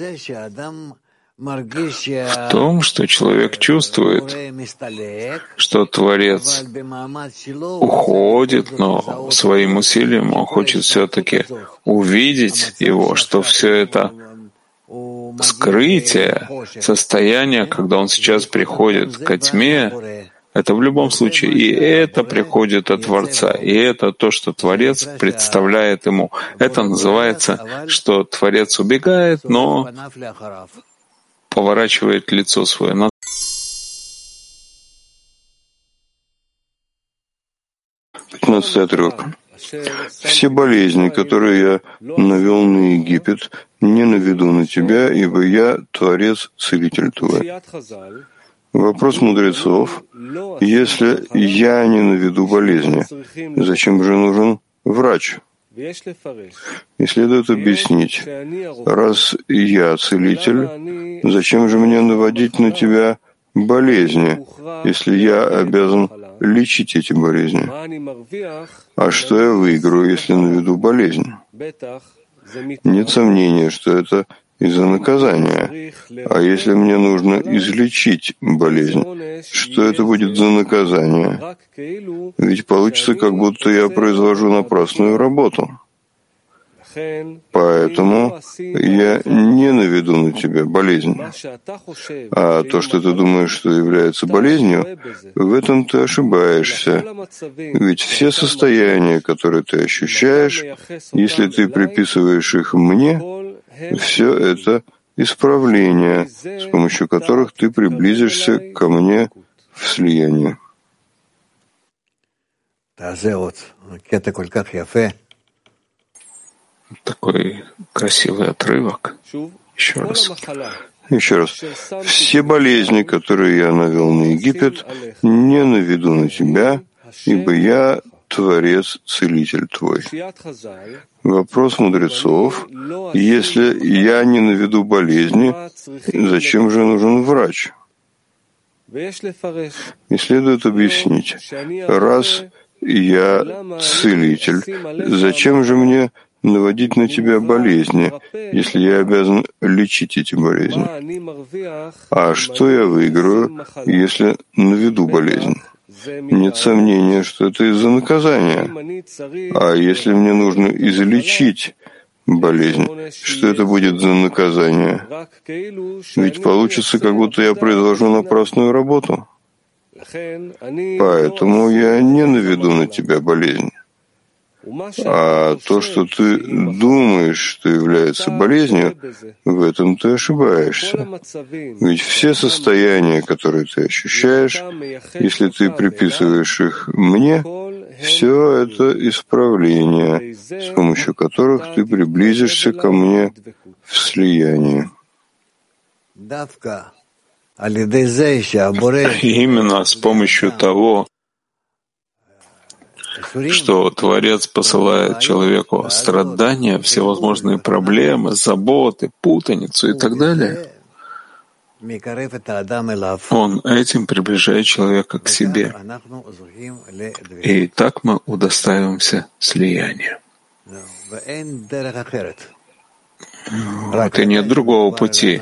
В том, что человек чувствует, что Творец уходит, но своим усилием он хочет все-таки увидеть его, что все это скрытие, состояние, когда он сейчас приходит к тьме, Это в любом случае. И это приходит от Творца. И это то, что Творец представляет ему. Это называется, что Творец убегает, но поворачивает лицо свое. Пятнадцатый отрывок. Все болезни, которые я навел на Египет, не наведу на тебя, ибо я Творец, Целитель твой. Вопрос мудрецов. Если я не наведу болезни, зачем же нужен врач? И следует объяснить, раз я целитель, зачем же мне наводить на тебя болезни, если я обязан лечить эти болезни. А что я выиграю, если наведу болезнь? Нет сомнения, что это из-за наказания. А если мне нужно излечить болезнь, что это будет за наказание? Ведь получится, как будто я произвожу напрасную работу. Поэтому я не наведу на тебя болезнь. А то, что ты думаешь, что является болезнью, в этом ты ошибаешься. Ведь все состояния, которые ты ощущаешь, если ты приписываешь их мне, все это исправления, с помощью которых ты приблизишься ко мне в слиянии такой красивый отрывок. Еще раз. Еще раз. Все болезни, которые я навел на Египет, не наведу на тебя, ибо я Творец, Целитель твой. Вопрос мудрецов. Если я не наведу болезни, зачем же нужен врач? И следует объяснить. Раз я целитель, зачем же мне наводить на тебя болезни, если я обязан лечить эти болезни? А что я выиграю, если наведу болезнь? Нет сомнения, что это из-за наказания. А если мне нужно излечить болезнь, что это будет за наказание? Ведь получится, как будто я произвожу напрасную работу. Поэтому я не наведу на тебя болезнь. А то, что ты думаешь, что является болезнью, в этом ты ошибаешься. Ведь все состояния, которые ты ощущаешь, если ты приписываешь их мне, все это исправления, с помощью которых ты приблизишься ко мне в слиянии. Именно с помощью того, что Творец посылает человеку страдания, всевозможные проблемы, заботы, путаницу и так далее, он этим приближает человека к себе. И так мы удостаиваемся слияния. И нет другого пути.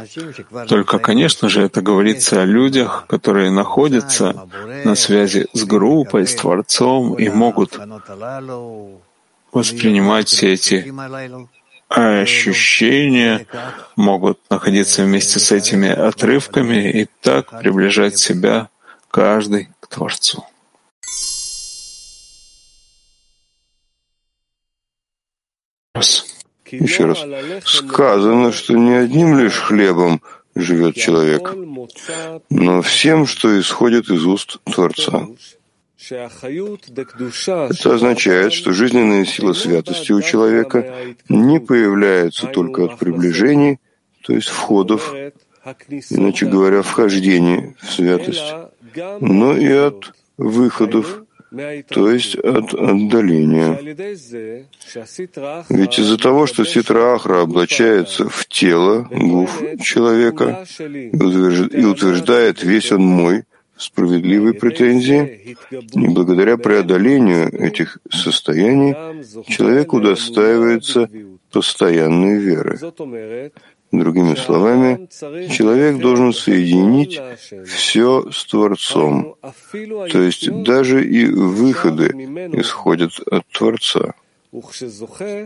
Только, конечно же, это говорится о людях, которые находятся на связи с группой, с Творцом и могут воспринимать все эти ощущения, могут находиться вместе с этими отрывками и так приближать себя каждый к Творцу. Раз. Еще раз. Сказано, что не одним лишь хлебом живет человек, но всем, что исходит из уст Творца. Это означает, что жизненная сила святости у человека не появляется только от приближений, то есть входов, иначе говоря, вхождений в святость, но и от выходов, то есть от отдаления. Ведь из-за того, что ситрахра облачается в тело, гуф человека, и утверждает «весь он мой», справедливые претензии, и благодаря преодолению этих состояний человек удостаивается постоянной веры. Другими словами, человек должен соединить все с Творцом, то есть даже и выходы исходят от Творца.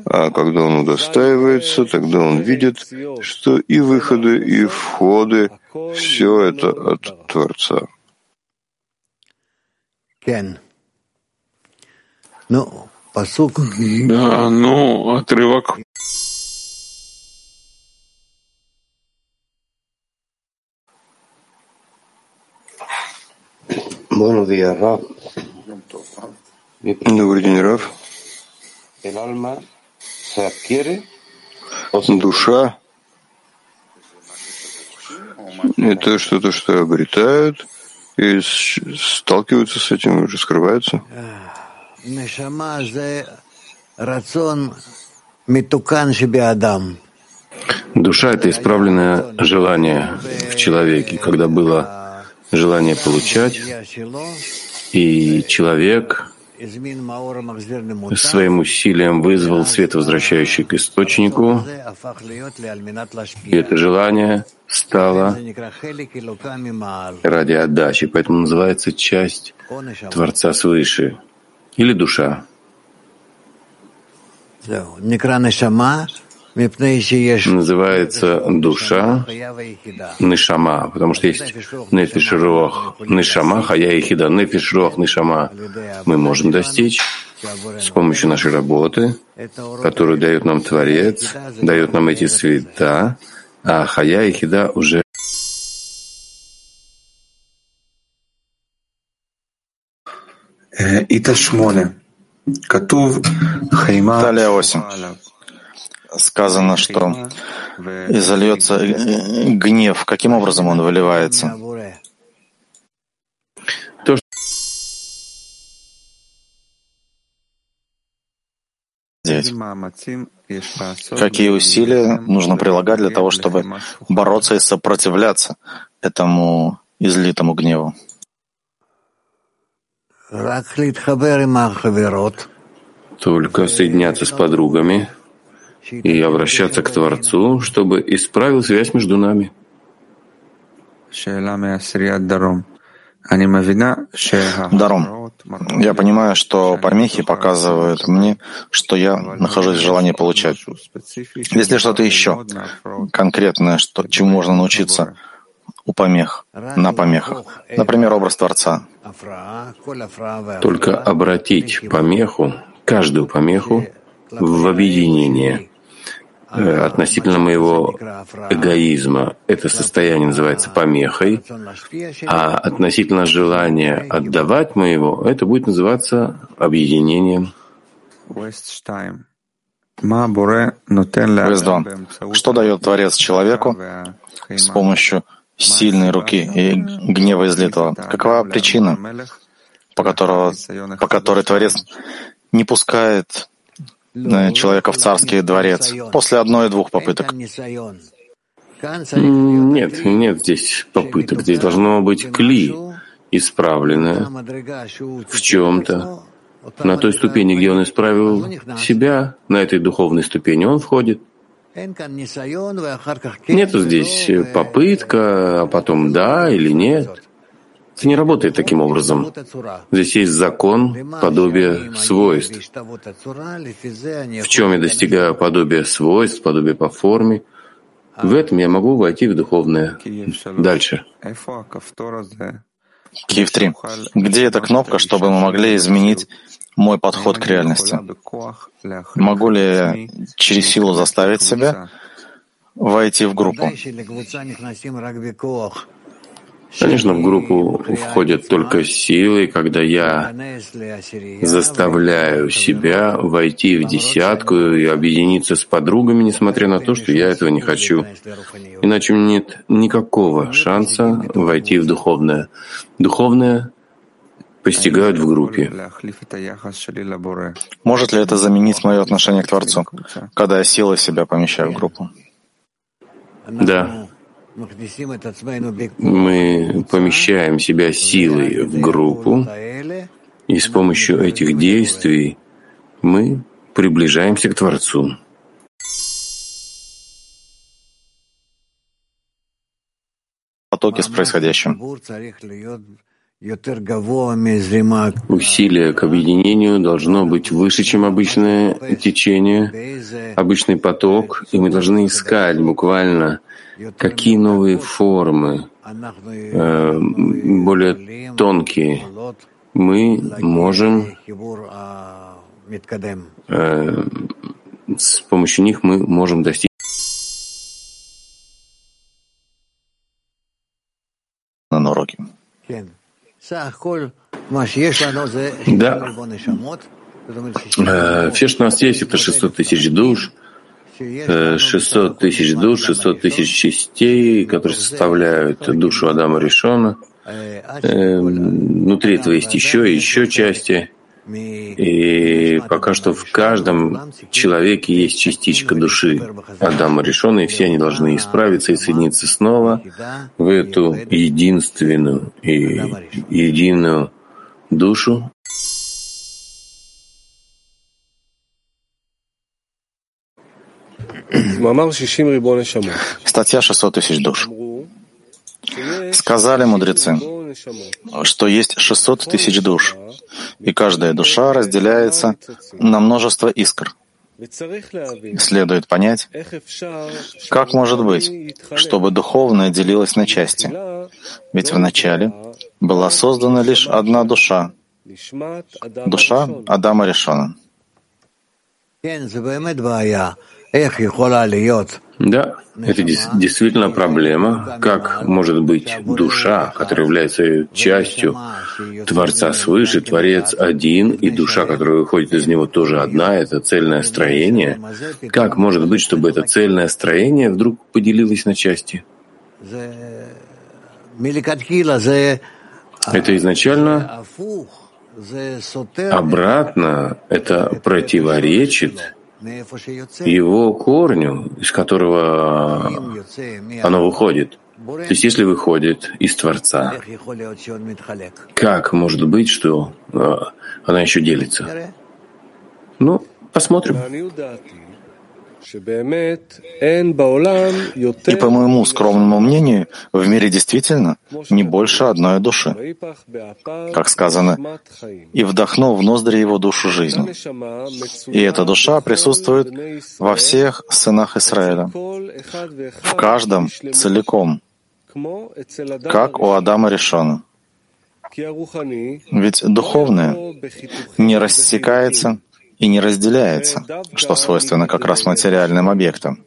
А когда он удостаивается, тогда он видит, что и выходы, и входы — все это от Творца. Да, ну, отрывок. Добрый день, Раф. Душа — это что-то, что обретают и сталкиваются с этим, уже скрываются. Душа — это исправленное желание в человеке, когда было желание получать, и человек своим усилием вызвал свет, возвращающий к источнику, и это желание стало ради отдачи, поэтому называется часть Творца свыше или душа. Называется душа Нишама, потому что есть Нефиш Рох Нишама, Хая и Хида. Нефиш Рох Нишама мы можем достичь с помощью нашей работы, которую дает нам Творец, дает нам эти света, а Хая и Хида уже Талия 8 сказано, что изольется гнев. Каким образом он выливается? То, Какие усилия нужно прилагать для того, чтобы бороться и сопротивляться этому излитому гневу? Только соединяться с подругами, и обращаться к Творцу, чтобы исправил связь между нами. Даром. Я понимаю, что помехи показывают мне, что я нахожусь в желании получать. Есть ли что-то еще конкретное, что, чему можно научиться у помех, на помехах? Например, образ Творца. Только обратить помеху, каждую помеху, в объединение. Э, относительно моего эгоизма это состояние называется помехой, а относительно желания отдавать моего, это будет называться объединением. Вездон. Что дает Творец человеку с помощью сильной руки и гнева излитого? Какова причина, по, которого, по которой Творец не пускает человека в царский дворец после одной-двух попыток? Нет, нет здесь попыток. Здесь должно быть кли, исправленное в чем-то. На той ступени, где он исправил себя, на этой духовной ступени он входит. Нету здесь попытка, а потом да или нет. Это не работает таким образом. Здесь есть закон подобия свойств. В чем я достигаю подобия свойств, подобия по форме, в этом я могу войти в духовное. Дальше. Киев 3. Где эта кнопка, чтобы мы могли изменить мой подход к реальности? Могу ли я через силу заставить себя войти в группу? Конечно, в группу входят только силы, когда я заставляю себя войти в десятку и объединиться с подругами, несмотря на то, что я этого не хочу. Иначе нет никакого шанса войти в духовное. Духовное постигают в группе. Может ли это заменить мое отношение к Творцу, когда я силой себя помещаю в группу? Да. Мы помещаем себя силой в группу, и с помощью этих действий мы приближаемся к Творцу. потоке с происходящим. Усилие к объединению должно быть выше, чем обычное течение, обычный поток, и мы должны искать буквально какие новые формы, э, более тонкие, мы можем э, с помощью них мы можем достичь на уроке. Да. Э, все, что у нас есть, это 600 тысяч душ, 600 э, тысяч душ, 600 тысяч частей, которые составляют душу Адама Ришона. Э, внутри этого есть еще и еще части. И пока что в каждом человеке есть частичка души Адама Решона, и все они должны исправиться и соединиться снова в эту единственную и единую душу. Статья 600 тысяч душ. Сказали мудрецы, что есть 600 тысяч душ, и каждая душа разделяется на множество искр. Следует понять, как может быть, чтобы духовное делилось на части. Ведь вначале была создана лишь одна душа, душа Адама Решона. Да, это действительно проблема. Как может быть душа, которая является частью Творца свыше, Творец один, и душа, которая выходит из него, тоже одна, это цельное строение? Как может быть, чтобы это цельное строение вдруг поделилось на части? Это изначально обратно, это противоречит его корню, из которого оно выходит. То есть если выходит из Творца, как может быть, что э, она еще делится? Ну, посмотрим. И по моему скромному мнению, в мире действительно не больше одной души. Как сказано, «И вдохнул в ноздри его душу жизни». И эта душа присутствует во всех сынах Израиля, в каждом целиком, как у Адама Решона. Ведь духовное не рассекается и не разделяется, что свойственно как раз материальным объектам.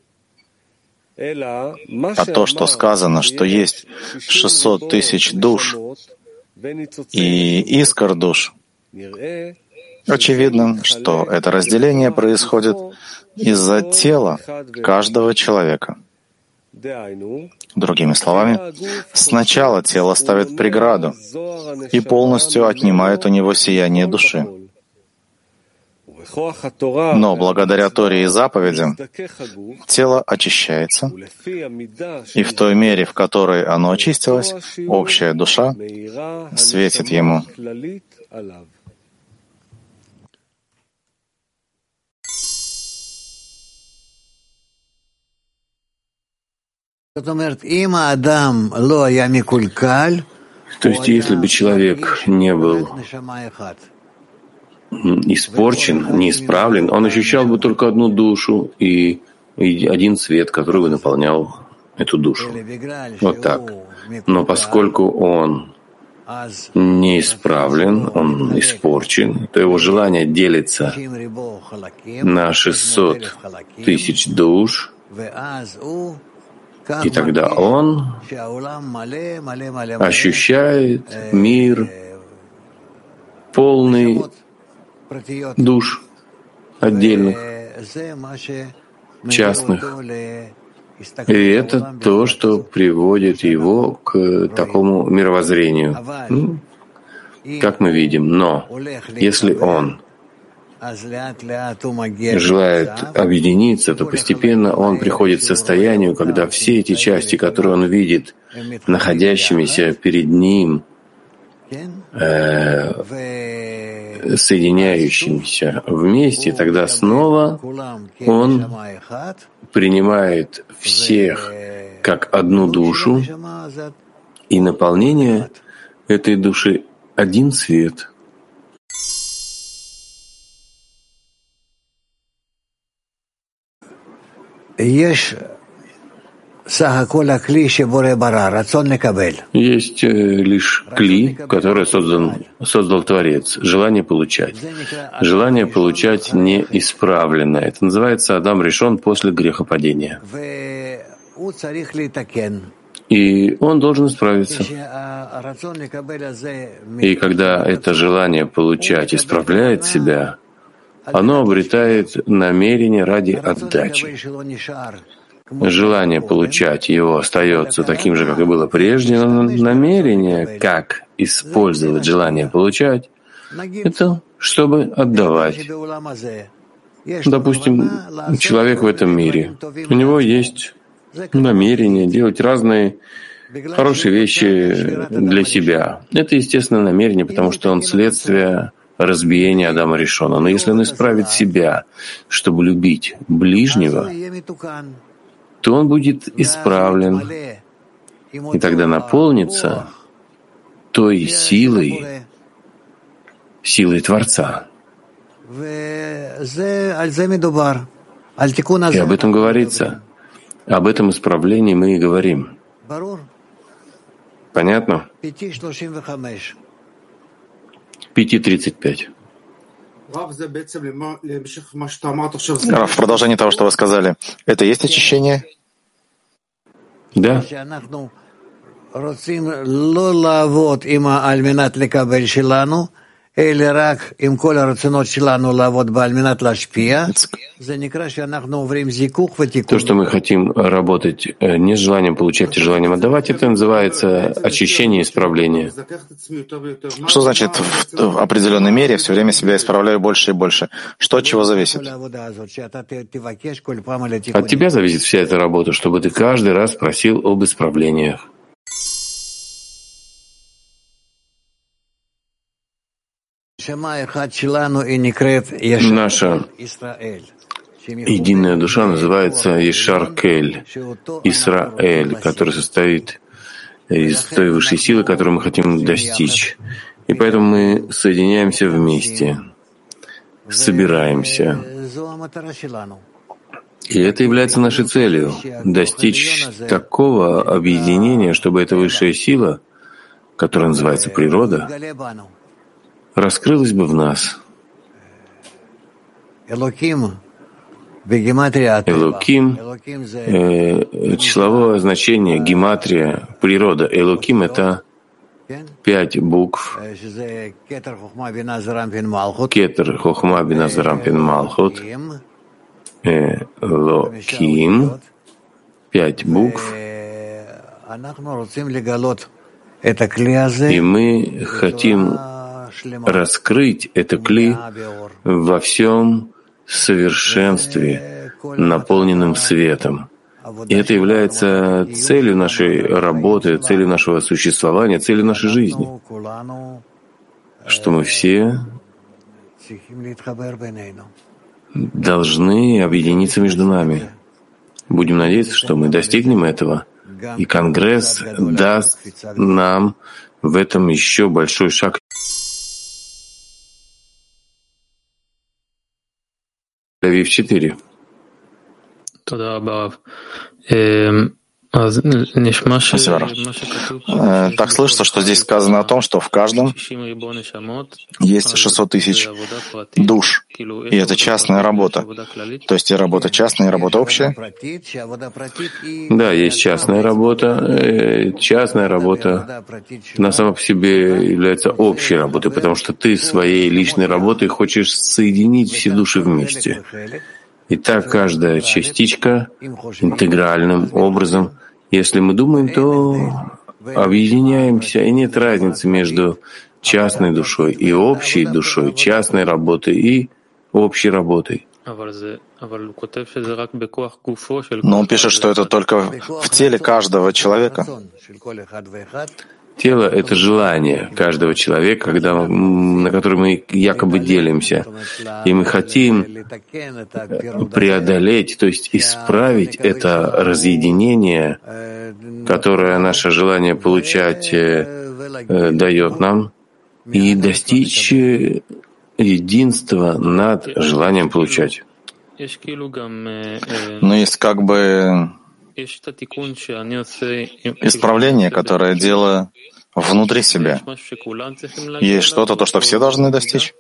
А то, что сказано, что есть 600 тысяч душ и искр душ, очевидно, что это разделение происходит из-за тела каждого человека. Другими словами, сначала тело ставит преграду и полностью отнимает у него сияние души. Но благодаря Торе и заповедям тело очищается, и в той мере, в которой оно очистилось, общая душа светит ему. То есть, если бы человек не был испорчен, неисправлен, он ощущал бы только одну душу и, и один свет, который бы наполнял эту душу. Вот так. Но поскольку он неисправлен, он испорчен, то его желание делится на 600 тысяч душ, и тогда он ощущает мир полный душ отдельных, частных. И это то, что приводит его к такому мировоззрению, ну, как мы видим. Но если он желает объединиться, то постепенно он приходит к состоянию, когда все эти части, которые он видит, находящимися перед ним, э, соединяющимися вместе, тогда снова он принимает всех как одну душу, и наполнение этой души — один свет. Есть э, лишь кли, который создан, создал Творец, желание получать. Желание получать неисправленно. Это называется Адам решен после грехопадения. И он должен исправиться. И когда это желание получать исправляет себя, оно обретает намерение ради отдачи. Желание получать его остается таким же, как и было прежде, но намерение, как использовать желание получать, это чтобы отдавать. Допустим, человек в этом мире, у него есть намерение делать разные хорошие вещи для себя. Это естественное намерение, потому что он следствие разбиения Адама Решона. Но если он исправит себя, чтобы любить ближнего, то он будет исправлен, и тогда наполнится той силой, силой Творца. И об этом говорится. Об этом исправлении мы и говорим. Понятно? 5.35. В продолжении того, что вы сказали, это есть очищение? Да. То, что мы хотим работать э, не с желанием получать, а желанием отдавать, это называется очищение и исправление. Что значит в определенной мере все время себя исправляю больше и больше? Что от чего зависит? От тебя зависит вся эта работа, чтобы ты каждый раз просил об исправлениях. Наша единая душа называется Ишаркель, Исраэль, который состоит из той высшей силы, которую мы хотим достичь. И поэтому мы соединяемся вместе, собираемся. И это является нашей целью — достичь такого объединения, чтобы эта высшая сила, которая называется природа, раскрылось бы в нас. Элоким, э, числовое значение, гематрия, природа. Элоким — это пять букв. Кетер, Хохма, Бина, Зарампин, Малхут. Элоким, пять букв. И мы хотим раскрыть это кли во всем совершенстве, наполненным светом. И это является целью нашей работы, целью нашего существования, целью нашей жизни, что мы все должны объединиться между нами. Будем надеяться, что мы достигнем этого, и Конгресс даст нам в этом еще большой шаг Авив 4. Спасибо. Э, так слышится, что здесь сказано о том, что в каждом есть 600 тысяч душ, и это частная работа. То есть и работа частная, и работа общая. Да, есть частная работа. Э, частная работа. на самом себе является общей работой, потому что ты своей личной работой хочешь соединить все души вместе. И так каждая частичка интегральным образом если мы думаем, то объединяемся, и нет разницы между частной душой и общей душой, частной работой и общей работой. Но он пишет, что это только в теле каждого человека. Тело — это желание каждого человека, когда, на которое мы якобы делимся. И мы хотим преодолеть, то есть исправить это разъединение, которое наше желание получать э, э, дает нам, и достичь единства над желанием получать. Но есть как бы Исправление, которое делаю внутри себя. Есть что-то, то, что все должны достичь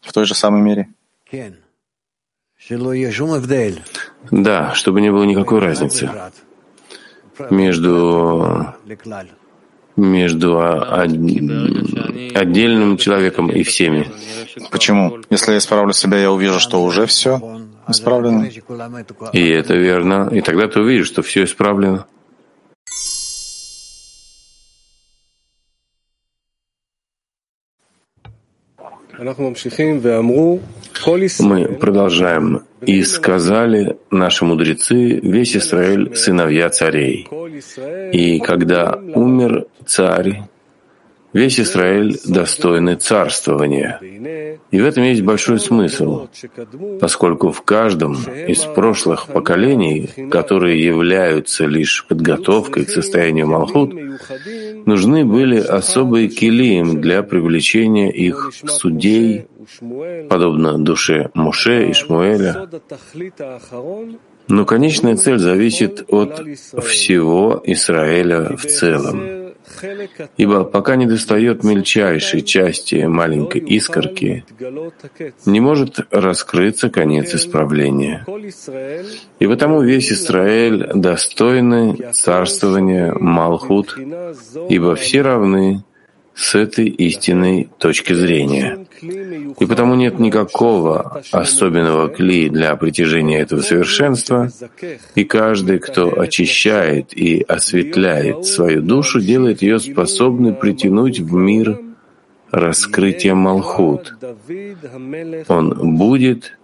в той же самой мере? Да, чтобы не было никакой разницы между, между отдельным человеком и всеми. Почему? Если я исправлю себя, я увижу, что уже все исправлено. И это верно. И тогда ты увидишь, что все исправлено. Мы продолжаем. «И сказали наши мудрецы, весь Израиль — сыновья царей. И когда умер царь, Весь Израиль достойны царствования. И в этом есть большой смысл, поскольку в каждом из прошлых поколений, которые являются лишь подготовкой к состоянию Малхут, нужны были особые килиим для привлечения их судей, подобно душе Муше и Шмуэля. Но конечная цель зависит от всего Израиля в целом. Ибо пока не достает мельчайшей части маленькой искорки, не может раскрыться конец исправления. И потому весь Израиль достойны царствования Малхут, ибо все равны с этой истинной точки зрения. И потому нет никакого особенного кли для притяжения этого совершенства, и каждый, кто очищает и осветляет свою душу, делает ее способной притянуть в мир раскрытие Малхут. Он будет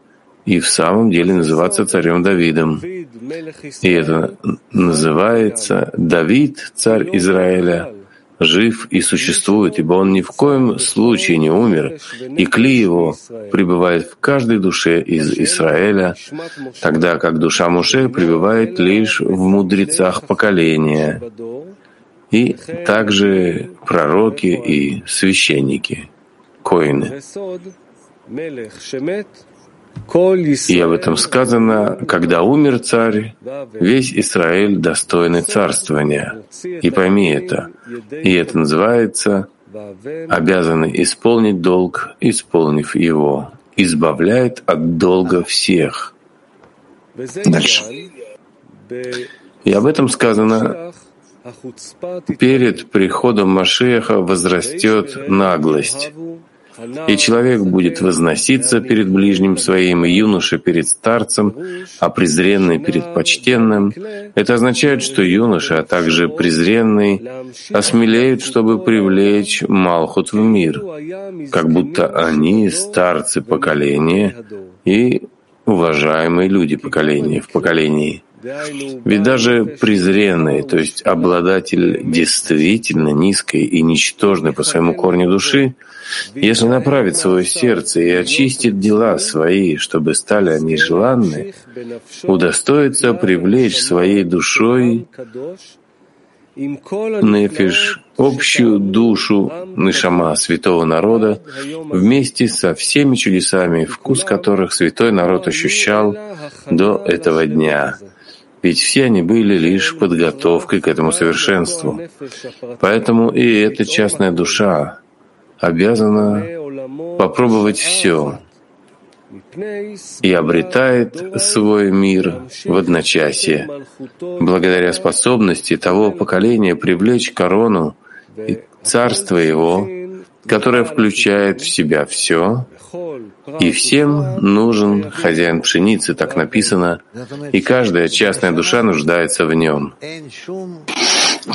и в самом деле называться царем Давидом. И это называется Давид, царь Израиля, жив и существует, ибо он ни в коем случае не умер, и кли его пребывает в каждой душе из Израиля, тогда как душа Муше пребывает лишь в мудрецах поколения, и также пророки и священники, коины. И об этом сказано, когда умер царь, весь Израиль достойный царствования. И пойми это. И это называется обязаны исполнить долг, исполнив его, избавляет от долга всех. Дальше. И об этом сказано, перед приходом Машеха возрастет наглость, и человек будет возноситься перед ближним своим, и юноша перед старцем, а презренный перед почтенным. Это означает, что юноша, а также презренный, осмелеют, чтобы привлечь Малхут в мир, как будто они старцы поколения и уважаемые люди поколения в поколении. Ведь даже презренный, то есть обладатель действительно низкой и ничтожной по своему корню души, если направит свое сердце и очистит дела свои, чтобы стали они желанны, удостоится привлечь своей душой нефиш, общую душу Нишама святого народа, вместе со всеми чудесами, вкус которых святой народ ощущал до этого дня ведь все они были лишь подготовкой к этому совершенству. Поэтому и эта частная душа обязана попробовать все и обретает свой мир в одночасье, благодаря способности того поколения привлечь корону и царство его, которое включает в себя все, и всем нужен хозяин пшеницы, так написано, и каждая частная душа нуждается в нем.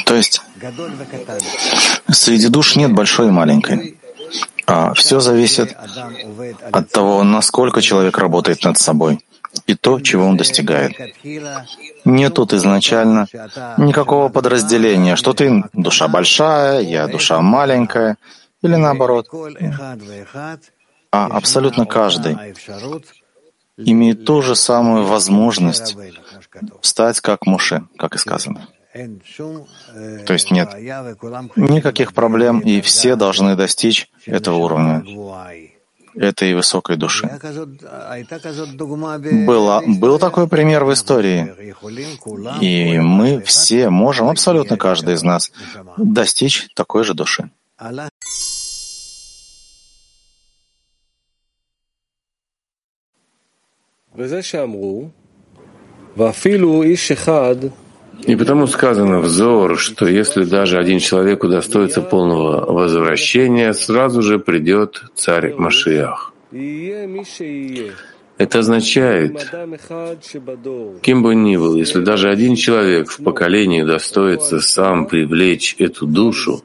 То есть среди душ нет большой и маленькой. А все зависит от того, насколько человек работает над собой и то, чего он достигает. Нет тут изначально никакого подразделения, что ты душа большая, я душа маленькая, или наоборот а абсолютно каждый имеет ту же самую возможность стать как Муше, как и сказано. То есть нет никаких проблем, и все должны достичь этого уровня. этой высокой души. Было, был такой пример в истории, и мы все можем, абсолютно каждый из нас, достичь такой же души. И потому сказано взор, что если даже один человек удостоится полного возвращения, сразу же придет царь Машиах. Это означает, кем бы ни был, если даже один человек в поколении удостоится сам привлечь эту душу,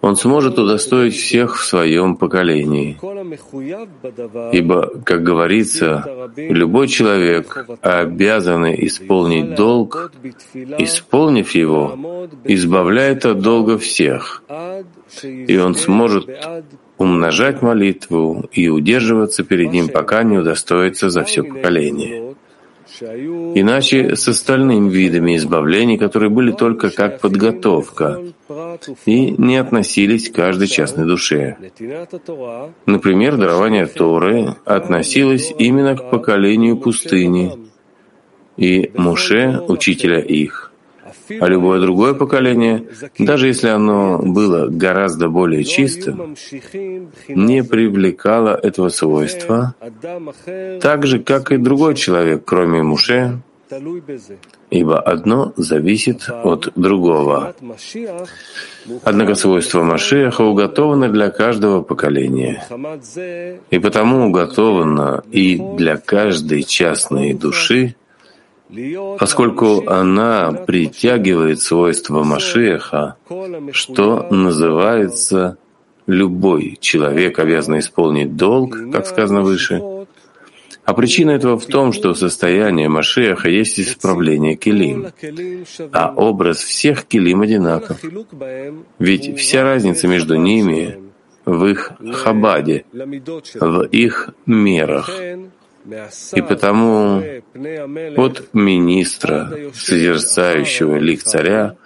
он сможет удостоить всех в своем поколении. Ибо, как говорится, любой человек, обязанный исполнить долг, исполнив его, избавляет от долга всех, и он сможет умножать молитву и удерживаться перед ним, пока не удостоится за все поколение. Иначе с остальными видами избавлений, которые были только как подготовка и не относились к каждой частной душе. Например, дарование Торы относилось именно к поколению пустыни и Муше, учителя их а любое другое поколение, даже если оно было гораздо более чистым, не привлекало этого свойства, так же, как и другой человек, кроме Муше, ибо одно зависит от другого. Однако свойства Машиаха уготованы для каждого поколения, и потому уготовано и для каждой частной души, поскольку она притягивает свойства Машеха, что называется любой человек обязан исполнить долг, как сказано выше. А причина этого в том, что состояние Машеха есть исправление Келим, а образ всех Келим одинаков. Ведь вся разница между ними в их хабаде, в их мерах. И потому от министра, созерцающего лик царя,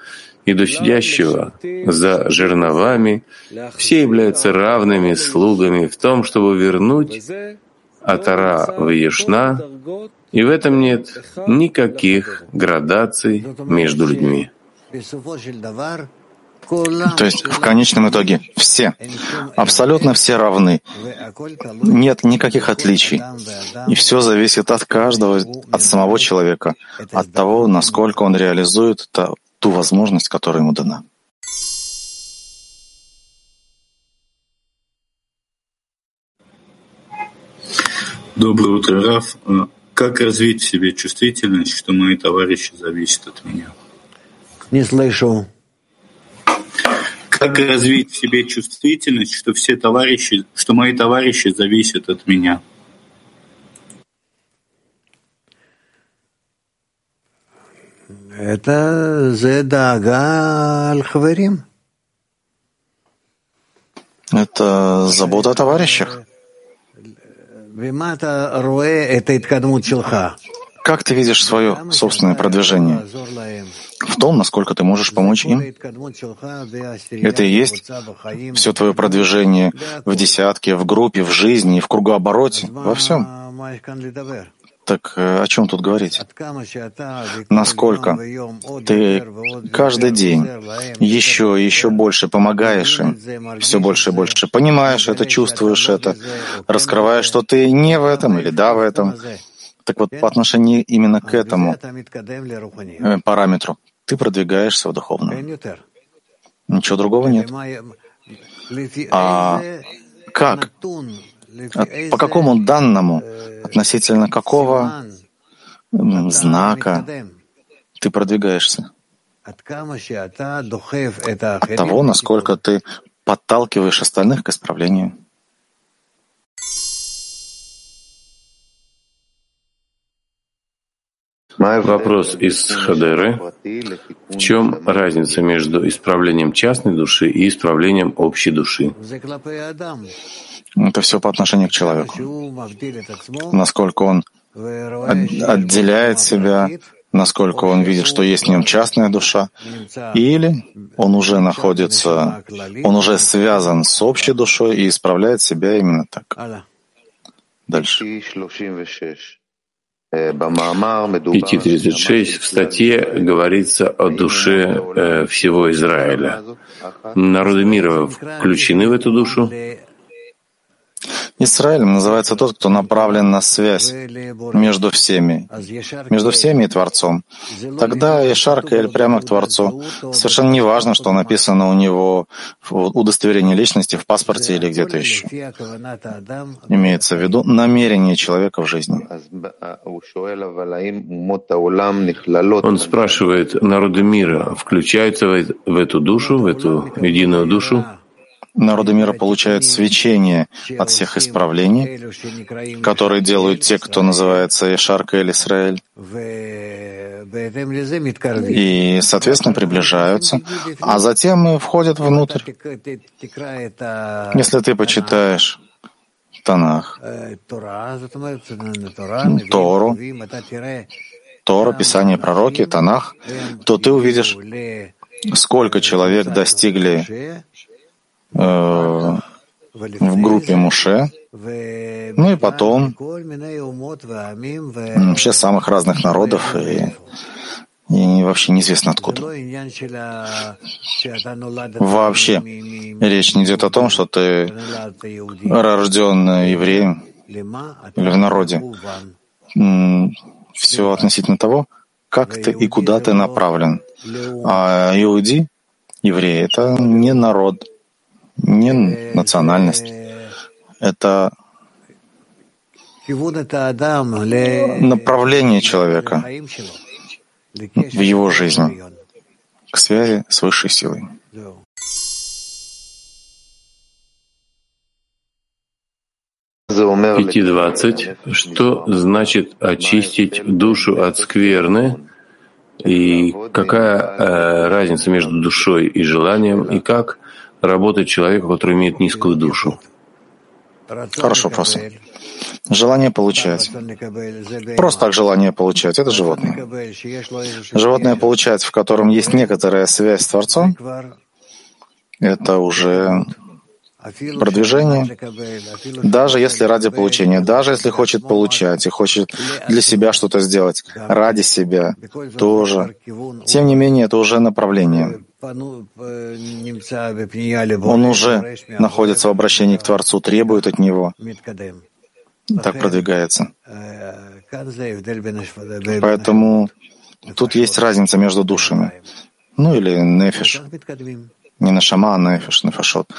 и до сидящего за жерновами, все являются равными слугами в том, чтобы вернуть Атара в Ешна, и в этом нет никаких градаций между людьми. То есть в конечном итоге все, абсолютно все равны. Нет никаких отличий. И все зависит от каждого, от самого человека, от того, насколько он реализует ту возможность, которая ему дана. Доброе утро, Раф. Как развить в себе чувствительность, что мои товарищи зависят от меня? Не слышу. Как развить в себе чувствительность, что все товарищи, что мои товарищи зависят от меня? Это зедага аль-хаварим. Это забота о товарищах. Как ты видишь свое собственное продвижение? В том, насколько ты можешь помочь им. Это и есть все твое продвижение в десятке, в группе, в жизни, в кругообороте, во всем. Так э, о чем тут говорить? Насколько ты каждый день еще и еще больше помогаешь им, все больше и больше понимаешь это, чувствуешь это, раскрываешь, что ты не в этом или да в этом, так вот, по отношению именно к этому э, параметру ты продвигаешься в духовном. Ничего другого нет. А как? По какому данному, относительно какого знака ты продвигаешься? От того, насколько ты подталкиваешь остальных к исправлению. Вопрос из Хадеры. В чем разница между исправлением частной души и исправлением общей души? Это все по отношению к человеку. Насколько он отделяет себя, насколько он видит, что есть в нем частная душа, или он уже находится, он уже связан с общей душой и исправляет себя именно так. Дальше. 5.36 в статье говорится о душе э, всего Израиля. Народы мира включены в эту душу? Израилем называется тот, кто направлен на связь между всеми, между всеми и Творцом. Тогда Ишар Каэль прямо к Творцу. Совершенно не важно, что написано у него в удостоверении личности, в паспорте или где-то еще. Имеется в виду намерение человека в жизни. Он спрашивает, народы мира включаются в эту душу, в эту единую душу? Народы мира получают свечение от всех исправлений, которые делают те, кто называется Ишарка или Исраэль, и, соответственно, приближаются, а затем входят внутрь. Если ты почитаешь Танах, Тору, Тора, Писание, Пророки, Танах, то ты увидишь, сколько человек достигли Э, в группе Муше, ну и потом вообще самых разных народов и, и вообще неизвестно откуда. Вообще речь не идет о том, что ты рожден евреем или в народе. Все относительно того, как ты и куда ты направлен. А иуди, евреи, это не народ, не национальность. Это направление человека в его жизни к связи с высшей силой. Пяти двадцать. Что значит очистить душу от скверны? И какая э, разница между душой и желанием? И как работать человеку, который имеет низкую душу? Хорошо, вопрос. Желание получать. Просто так желание получать. Это животное. Животное получать, в котором есть некоторая связь с Творцом, это уже продвижение, даже если ради получения, даже если хочет получать и хочет для себя что-то сделать, ради себя тоже. Тем не менее, это уже направление. Он уже находится в обращении к Творцу, требует от него. Так продвигается. Поэтому тут есть разница между душами. Ну или нефиш. Не на шама, а нефиш, нефашот.